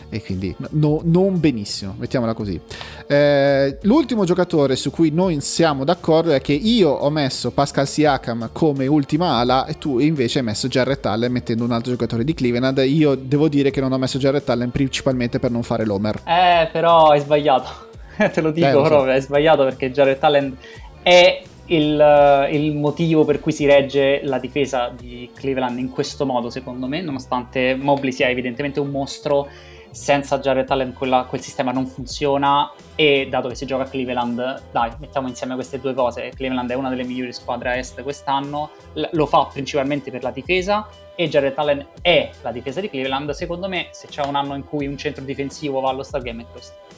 e quindi no, non benissimo, mettiamola così. Eh, l'ultimo giocatore su cui noi siamo d'accordo è che io ho messo Pascal Siakam come ultima ala e tu invece hai messo Jarrett Allen mettendo un altro giocatore di Cleveland. Io devo dire che non ho messo Jarrett Allen principalmente per non fare l'Homer. Eh, però hai sbagliato. te lo dico eh, lo so. proprio, è sbagliato perché Jared Allen è il, il, motivo per cui si regge la difesa di Cleveland in questo modo, secondo me, nonostante Mobley sia evidentemente un mostro, senza Jared Allen quella, quel sistema non funziona e dato che si gioca a Cleveland, dai, mettiamo insieme queste due cose, Cleveland è una delle migliori squadre a est quest'anno, lo fa principalmente per la difesa e Jared Allen è la difesa di Cleveland, secondo me se c'è un anno in cui un centro difensivo va allo Stargame è questo.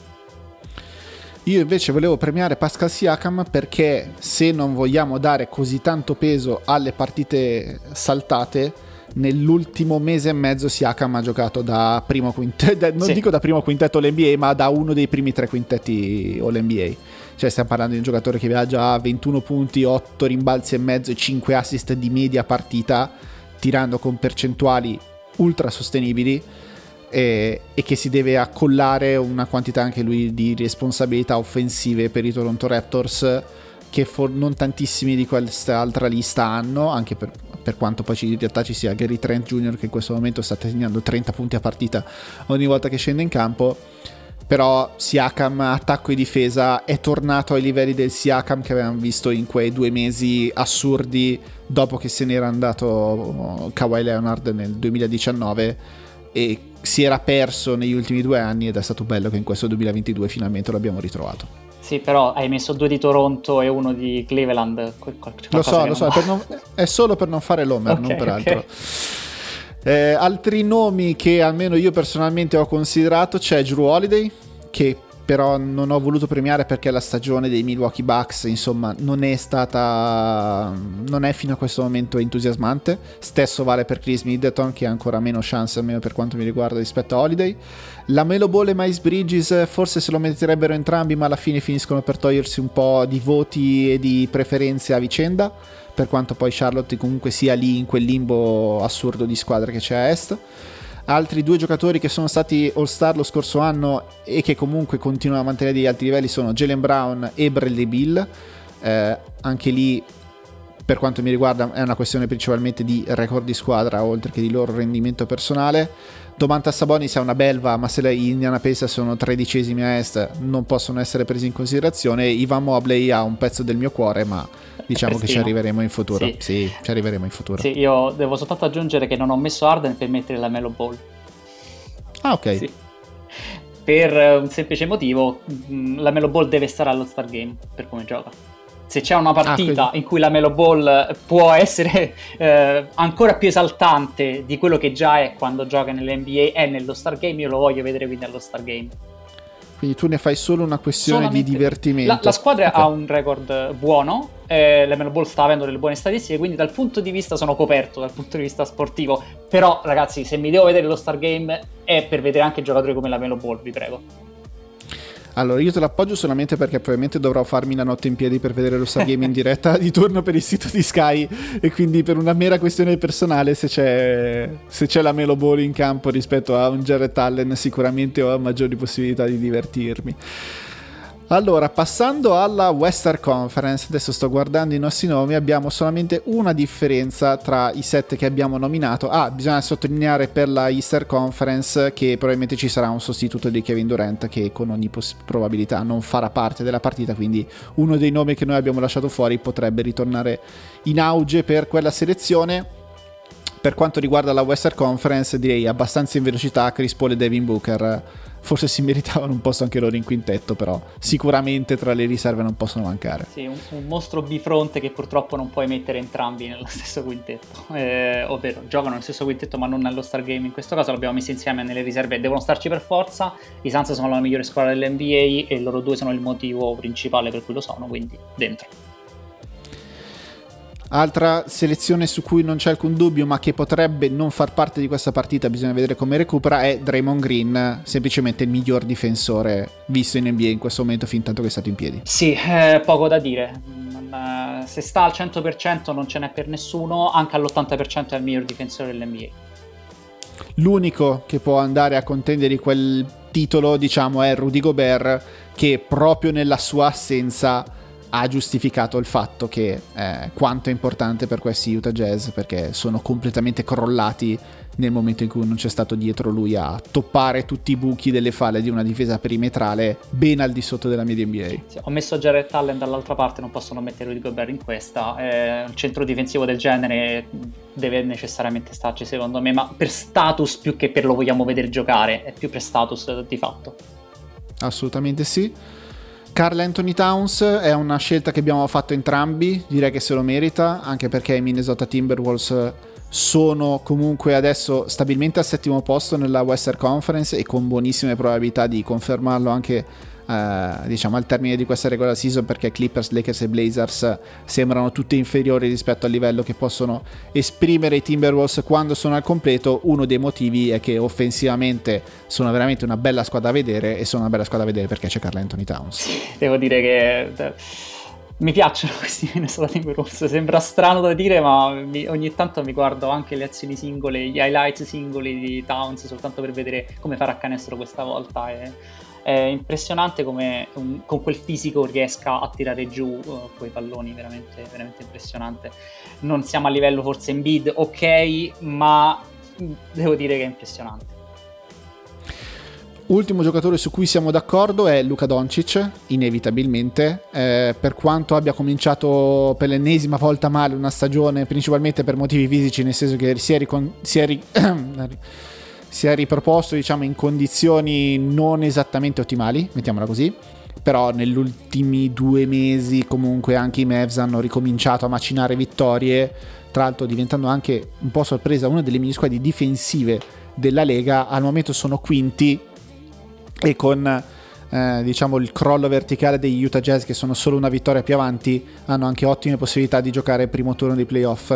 Io invece volevo premiare Pascal Siakam perché se non vogliamo dare così tanto peso alle partite saltate, nell'ultimo mese e mezzo Siakam ha giocato da primo quintetto, non sì. dico da primo quintetto all'NBA, ma da uno dei primi tre quintetti all'NBA. Cioè stiamo parlando di un giocatore che aveva già 21 punti, 8 rimbalzi e mezzo e 5 assist di media partita, tirando con percentuali ultra sostenibili e, e, che si deve accollare una quantità anche lui di responsabilità offensive per i Toronto Raptors che for- non tantissimi di quest'altra lista hanno, anche per, per quanto poi in realtà ci sia Gary Trent Jr. che in questo momento sta segnando 30 punti a partita ogni volta che scende in campo. Però Siakam, attacco e difesa, è tornato ai livelli del Siakam che avevamo visto in quei due mesi assurdi dopo che se n'era andato Kawhi Leonard nel 2019 e si era perso negli ultimi due anni ed è stato bello che in questo 2022 finalmente l'abbiamo ritrovato. Sì, però hai messo due di Toronto e uno di Cleveland. Lo so, lo so, non... è solo per non fare l'Homer, okay, non per okay. altro. Eh, altri nomi che almeno io personalmente ho considerato c'è Drew Holiday, che però non ho voluto premiare perché la stagione dei Milwaukee Bucks insomma non è stata non è fino a questo momento entusiasmante. Stesso vale per Chris Middleton che ha ancora meno chance almeno per quanto mi riguarda rispetto a Holiday. La Melo Ball e Miles Bridges forse se lo metterebbero entrambi ma alla fine finiscono per togliersi un po' di voti e di preferenze a vicenda per quanto poi Charlotte comunque sia lì in quel limbo assurdo di squadre che c'è a est Altri due giocatori che sono stati All-Star lo scorso anno e che comunque continuano a mantenere degli alti livelli sono Jalen Brown e Bradley Bill. Eh, anche lì, per quanto mi riguarda, è una questione principalmente di record di squadra oltre che di loro rendimento personale. Domantas Sabonis è una belva, ma se le Indiana Pacers sono tredicesimi a est, non possono essere presi in considerazione. Ivan Mobley ha un pezzo del mio cuore, ma diciamo che ci arriveremo in futuro. Sì. sì. ci arriveremo in futuro. Sì, io devo soltanto aggiungere che non ho messo Arden per mettere la Melo Ball. Ah, ok. Sì. Per un semplice motivo, mm, la Melo Ball deve stare allo Star Game per come gioca se c'è una partita ah, in cui la Melo Ball può essere eh, ancora più esaltante di quello che già è quando gioca nell'NBA è nello Star Game, io lo voglio vedere quindi allo Star Game. Quindi tu ne fai solo una questione Solamente di divertimento. La, la squadra okay. ha un record buono, eh, la Melo Ball sta avendo delle buone statistiche, quindi dal punto di vista sono coperto, dal punto di vista sportivo. Però ragazzi, se mi devo vedere lo Star Game è per vedere anche giocatori come la Melo Ball, vi prego. Allora, io te l'appoggio solamente perché probabilmente dovrò farmi la notte in piedi per vedere lo Star Game in diretta di turno per il sito di Sky e quindi per una mera questione personale se c'è, se c'è la Melo Ball in campo rispetto a un Jared Allen sicuramente ho maggiori possibilità di divertirmi. Allora, passando alla Western Conference, adesso sto guardando i nostri nomi, abbiamo solamente una differenza tra i set che abbiamo nominato. Ah, bisogna sottolineare per la Eastern Conference che probabilmente ci sarà un sostituto di Kevin Durant che con ogni poss- probabilità non farà parte della partita, quindi uno dei nomi che noi abbiamo lasciato fuori potrebbe ritornare in auge per quella selezione per quanto riguarda la Western Conference direi abbastanza in velocità Chris Paul e Devin Booker forse si meritavano un posto anche loro in quintetto, però sicuramente tra le riserve non possono mancare. Sì, un, un mostro bifronte che purtroppo non puoi mettere entrambi nello stesso quintetto, eh, ovvero giocano nello stesso quintetto ma non nello Star Game, in questo caso l'abbiamo messi insieme nelle riserve, devono starci per forza, i Suns sono la migliore squadra dell'NBA e loro due sono il motivo principale per cui lo sono, quindi dentro. Altra selezione su cui non c'è alcun dubbio, ma che potrebbe non far parte di questa partita, bisogna vedere come recupera, è Draymond Green, semplicemente il miglior difensore visto in NBA in questo momento fin tanto che è stato in piedi. Sì, eh, poco da dire. Eh, se sta al 100% non ce n'è per nessuno, anche all'80% è il miglior difensore dell'NBA. L'unico che può andare a contendere quel titolo, diciamo, è Rudy Gobert, che proprio nella sua assenza ha giustificato il fatto che eh, quanto è importante per questi Utah Jazz perché sono completamente crollati nel momento in cui non c'è stato dietro lui a toppare tutti i buchi delle falle di una difesa perimetrale ben al di sotto della media NBA. Sì, ho messo Jared Allen dall'altra parte, non possono mettere Rudy Gobert in questa. Eh, un centro difensivo del genere deve necessariamente starci secondo me, ma per status più che per lo vogliamo vedere giocare, è più per status di fatto. Assolutamente sì. Carl Anthony Towns è una scelta che abbiamo fatto entrambi, direi che se lo merita, anche perché i Minnesota Timberwolves sono comunque adesso stabilmente al settimo posto nella Western Conference e con buonissime probabilità di confermarlo anche eh, diciamo al termine di questa regular season perché Clippers, Lakers e Blazers sembrano tutte inferiori rispetto al livello che possono esprimere i Timberwolves quando sono al completo uno dei motivi è che offensivamente sono veramente una bella squadra da vedere e sono una bella squadra da vedere perché c'è Carl Anthony Towns devo dire che eh, mi piacciono questi Minnesota Timberwolves, sembra strano da dire, ma mi, ogni tanto mi guardo anche le azioni singole, gli highlights singoli di Towns soltanto per vedere come farà canestro questa volta. E è impressionante come un, con quel fisico riesca a tirare giù uh, quei palloni, veramente, veramente impressionante. Non siamo a livello forse in bid, ok, ma devo dire che è impressionante. Ultimo giocatore su cui siamo d'accordo è Luca Doncic, inevitabilmente, eh, per quanto abbia cominciato per l'ennesima volta male una stagione, principalmente per motivi fisici, nel senso che si è, ricon- si è ri- si è riproposto diciamo in condizioni non esattamente ottimali, mettiamola così, però negli ultimi due mesi comunque anche i Mavs hanno ricominciato a macinare vittorie, tra l'altro diventando anche un po' sorpresa una delle migliori squadre difensive della Lega, al momento sono quinti e con eh, diciamo il crollo verticale degli Utah Jazz che sono solo una vittoria più avanti hanno anche ottime possibilità di giocare il primo turno dei playoff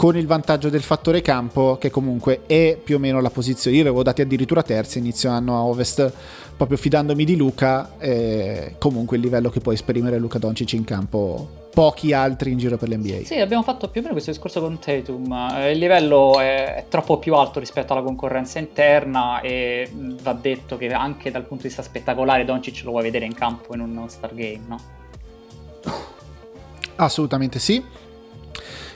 con il vantaggio del fattore campo che comunque è più o meno la posizione. Io l'avevo dati addirittura terzi inizio anno a Ovest, proprio fidandomi di Luca, eh, comunque il livello che può esprimere Luca Doncic in campo pochi altri in giro per l'NBA. Sì, abbiamo fatto più o meno questo discorso con Tatum. Eh, il livello è, è, troppo più alto rispetto alla concorrenza interna e va detto che anche dal punto di vista spettacolare Doncic lo vuoi vedere in campo in un Star Game, no? Assolutamente sì.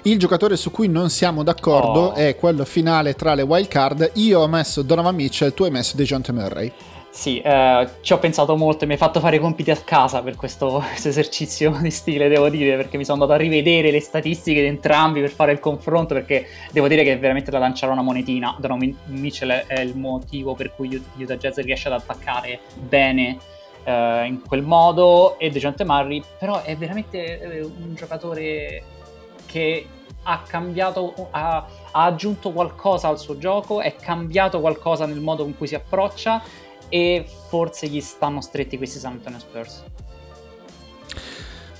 Il giocatore su cui non siamo d'accordo oh. è quello finale tra le wild card. Io ho messo Donovan Mitchell, tu hai messo DeJounte Murray. Sì, eh, ci ho pensato molto e mi hai fatto fare i compiti a casa per questo, questo, esercizio di stile, devo dire, perché mi sono andato a rivedere le statistiche di entrambi per fare il confronto, perché devo dire che è veramente da lanciare una monetina. Donovan Mitchell è il motivo per cui Utah Jazz riesce ad attaccare bene eh, in quel modo e DeJounte Murray, però è veramente eh, un giocatore che ha cambiato, ha, ha, aggiunto qualcosa al suo gioco, è cambiato qualcosa nel modo con cui si approccia e forse gli stanno stretti questi San Antonio Spurs.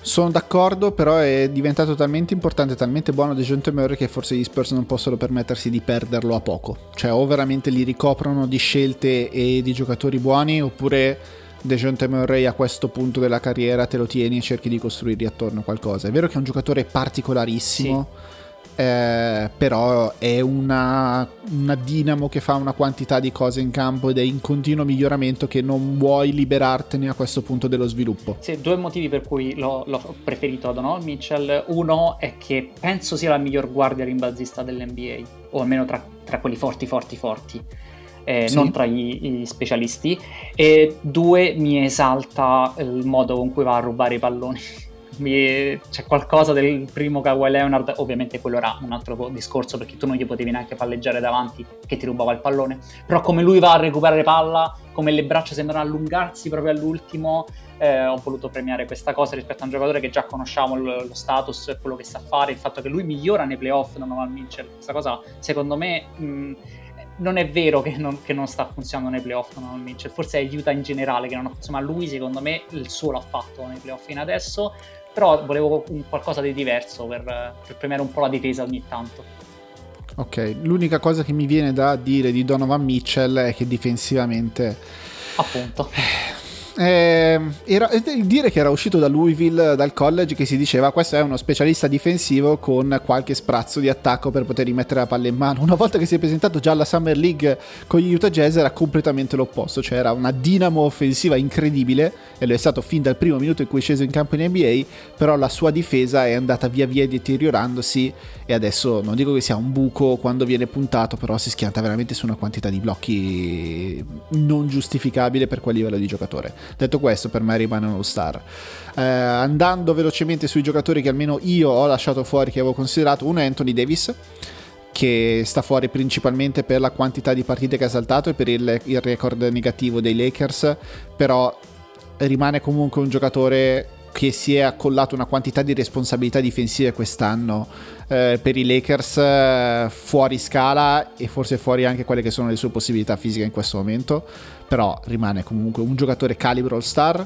Sono d'accordo, però è diventato talmente importante, talmente buono Dejounte Murray che forse gli Spurs non possono permettersi di perderlo a poco. Cioè o veramente li ricoprono di scelte e di giocatori buoni oppure Dejounte Murray a questo punto della carriera te lo tieni e cerchi di costruirgli attorno qualcosa. È vero che è un giocatore particolarissimo, sì. Eh, però è una, una, dinamo che fa una quantità di cose in campo ed è in continuo miglioramento che non vuoi liberartene a questo punto dello sviluppo. Sì, due motivi per cui l'ho, l'ho preferito a Donovan Mitchell. Uno è che penso sia la miglior guardia rimbalzista dell'NBA, o almeno tra, tra quelli forti, forti, forti eh, sì. non tra gli, specialisti, e due mi esalta il modo con cui va a rubare i palloni. Mi, c'è qualcosa del primo Kawhi Leonard, ovviamente quello era un altro discorso perché tu non gli potevi neanche palleggiare davanti che ti rubava il pallone, però come lui va a recuperare palla, come le braccia sembrano allungarsi proprio all'ultimo, eh, ho voluto premiare questa cosa rispetto a un giocatore che già conosciamo lo, lo status quello che sa fare, il fatto che lui migliora nei playoff Donovan Mitchell, questa cosa secondo me... Mh, non è vero che non, che non, sta funzionando nei playoff con Mitchell, forse aiuta in generale che non ha funzionato, ma lui secondo me il suo l'ha fatto nei playoff fino adesso, però volevo un qualcosa di diverso per, per premiare un po' la difesa ogni tanto. Ok, l'unica cosa che mi viene da dire di Donovan Mitchell è che difensivamente... Appunto. Eh, era, dire che era uscito da Louisville, dal college, che si diceva questo è uno specialista difensivo con qualche sprazzo di attacco per poter rimettere la palla in mano. Una volta che si è presentato già alla Summer League con gli Utah Jazz era completamente l'opposto, cioè era una dinamo offensiva incredibile e lo è stato fin dal primo minuto in cui è sceso in campo in NBA, però la sua difesa è andata via via deteriorandosi e adesso non dico che sia un buco quando viene puntato, però si schianta veramente su una quantità di blocchi non giustificabile per quel livello di giocatore. Detto questo, per me rimane uno star. Eh, andando velocemente sui giocatori che almeno io ho lasciato fuori, che avevo considerato, uno è Anthony Davis che sta fuori principalmente per la quantità di partite che ha saltato e per il, il record negativo dei Lakers, però rimane comunque un giocatore che si è accollato una quantità di responsabilità difensive quest'anno eh, per i Lakers eh, fuori scala e forse fuori anche quelle che sono le sue possibilità fisiche in questo momento, però rimane comunque un giocatore calibro all star.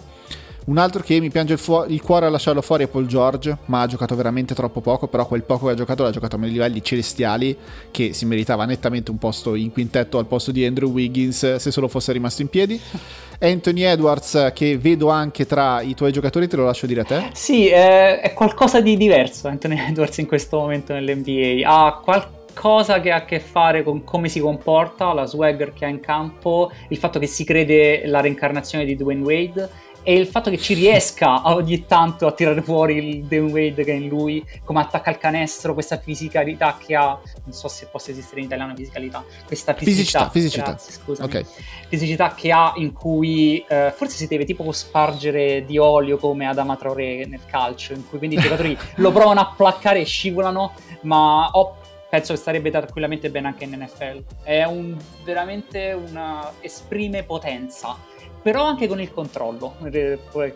Un altro che mi piange il, fu- il, cuore a lasciarlo fuori è Paul George, ma ha giocato veramente troppo poco, però quel poco che ha giocato l'ha giocato a livelli celestiali, che si meritava nettamente un posto in quintetto al posto di Andrew Wiggins se solo fosse rimasto in piedi. Anthony Edwards, che vedo anche tra i tuoi giocatori, te lo lascio dire a te. Sì, è, è qualcosa di diverso Anthony Edwards in questo momento nell'NBA. Ha qualche cosa che ha a che fare con come si comporta, la swagger che ha in campo, il fatto che si crede la reincarnazione di Dwayne Wade e il fatto che ci riesca ogni tanto a tirare fuori il Dwayne Wade che è in lui, come attacca il canestro, questa fisicalità che ha, non so se possa esistere in italiano fisicalità, questa fisicità, fisicità, scusami, okay. fisicità che ha in cui eh, forse si deve tipo spargere di olio come Adama Traoré nel calcio, in cui quindi i giocatori lo provano a placcare e scivolano, ma ho penso che starebbe tranquillamente bene anche in NFL. È un, veramente una esprime potenza però anche con il controllo,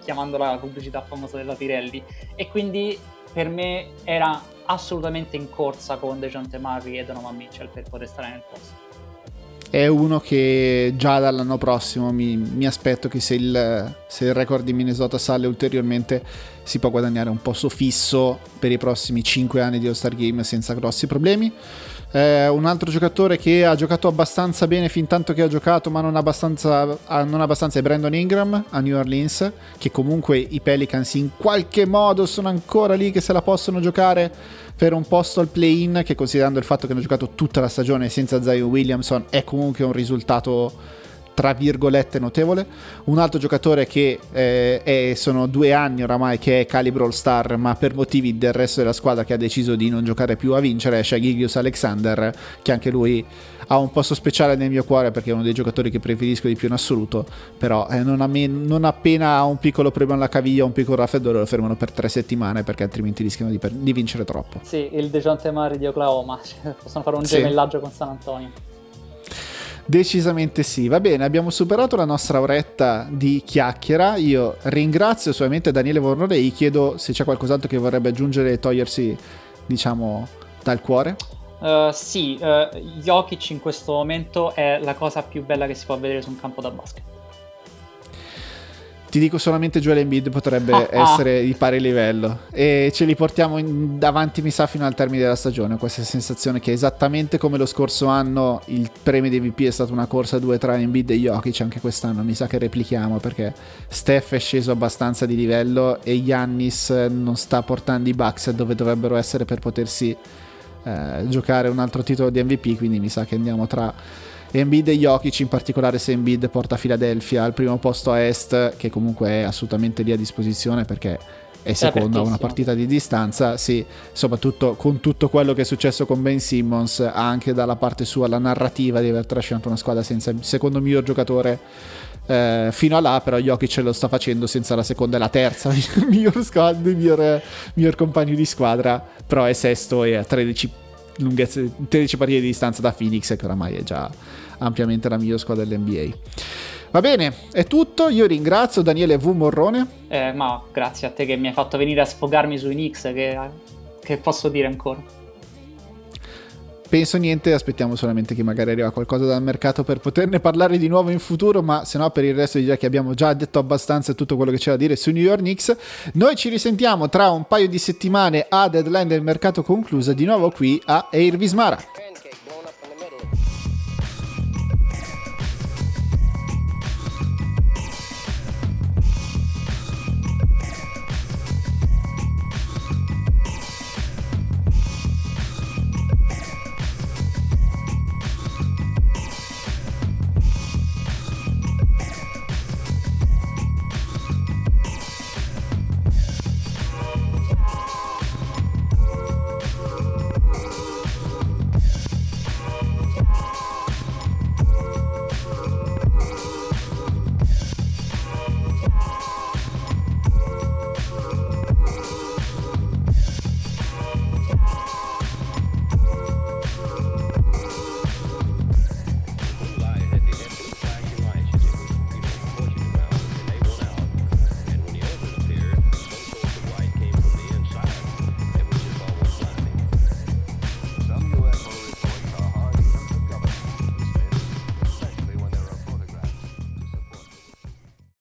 chiamando la pubblicità famosa della Pirelli. E quindi per me era assolutamente in corsa con DeJounte Murray e Donovan Mitchell per poter stare nel posto. È uno che già dall'anno prossimo mi, mi aspetto che se il, se il, record di Minnesota sale ulteriormente si può guadagnare un posto fisso per i prossimi 5 anni di All-Star Game senza grossi problemi. Eh, un altro giocatore che ha giocato abbastanza bene fin tanto che ha giocato, ma non abbastanza, non abbastanza è Brandon Ingram a New Orleans, che comunque i Pelicans in qualche modo sono ancora lì che se la possono giocare per un posto al play-in, che considerando il fatto che hanno giocato tutta la stagione senza Zion Williamson è comunque un risultato tra virgolette notevole. Un altro giocatore che eh, è, sono due anni oramai che è calibro all star, ma per motivi del resto della squadra che ha deciso di non giocare più a vincere, è Shagigius Alexander, che anche lui ha un posto speciale nel mio cuore perché è uno dei giocatori che preferisco di più in assoluto, però eh, non, me- non, appena ha un piccolo problema alla caviglia, un piccolo raffreddore lo fermano per tre settimane perché altrimenti rischiano di, per- di vincere troppo. Sì, il Dejounte Mari di Oklahoma, possono fare un sì. gemellaggio con San Antonio. Decisamente sì. Va bene, abbiamo superato la nostra oretta di chiacchiera. Io ringrazio solamente Daniele Vornore e gli chiedo se c'è qualcos'altro che vorrebbe aggiungere e togliersi, diciamo, dal cuore. Uh, sì, uh, Jokic in questo momento è la cosa più bella che si può vedere su un campo da basket. Ti dico solamente Joel Embiid potrebbe ah, ah. essere di pari livello e ce li portiamo in, davanti mi sa fino al termine della stagione questa sensazione che esattamente come lo scorso anno il premio di VP è stata una corsa 2 tra Embiid e Jokic anche quest'anno mi sa che replichiamo perché Steph è sceso abbastanza di livello e Giannis non sta portando i Bucks dove dovrebbero essere per potersi eh, giocare un altro titolo di MVP quindi mi sa che andiamo tra Embiid e Jokic, in particolare se Embiid porta Philadelphia al primo posto a est, che comunque è assolutamente lì a disposizione perché è secondo a una partita di distanza, sì, soprattutto con tutto quello che è successo con Ben Simmons, anche dalla parte sua la narrativa di aver trascinato una squadra senza il secondo miglior giocatore Eh, fino a là, però, Jokic lo sta facendo senza la seconda e la terza miglior, squad, miglior, miglior compagno di squadra. Però è sesto e a 13, lunghezze, 13 partite di distanza da Phoenix, che oramai è già ampiamente la miglior squadra dell'NBA. Va bene, è tutto. Io ringrazio Daniele V. Morrone. Eh, ma grazie a te che mi hai fatto venire a sfogarmi sui Knicks. Che, che posso dire ancora? Penso niente, aspettiamo solamente che magari arriva qualcosa dal mercato per poterne parlare di nuovo in futuro, ma se no per il resto direi che abbiamo già detto abbastanza tutto quello che c'è da dire su New York Knicks. Noi ci risentiamo tra un paio di settimane a deadline del mercato conclusa di nuovo qui a Air Vismara.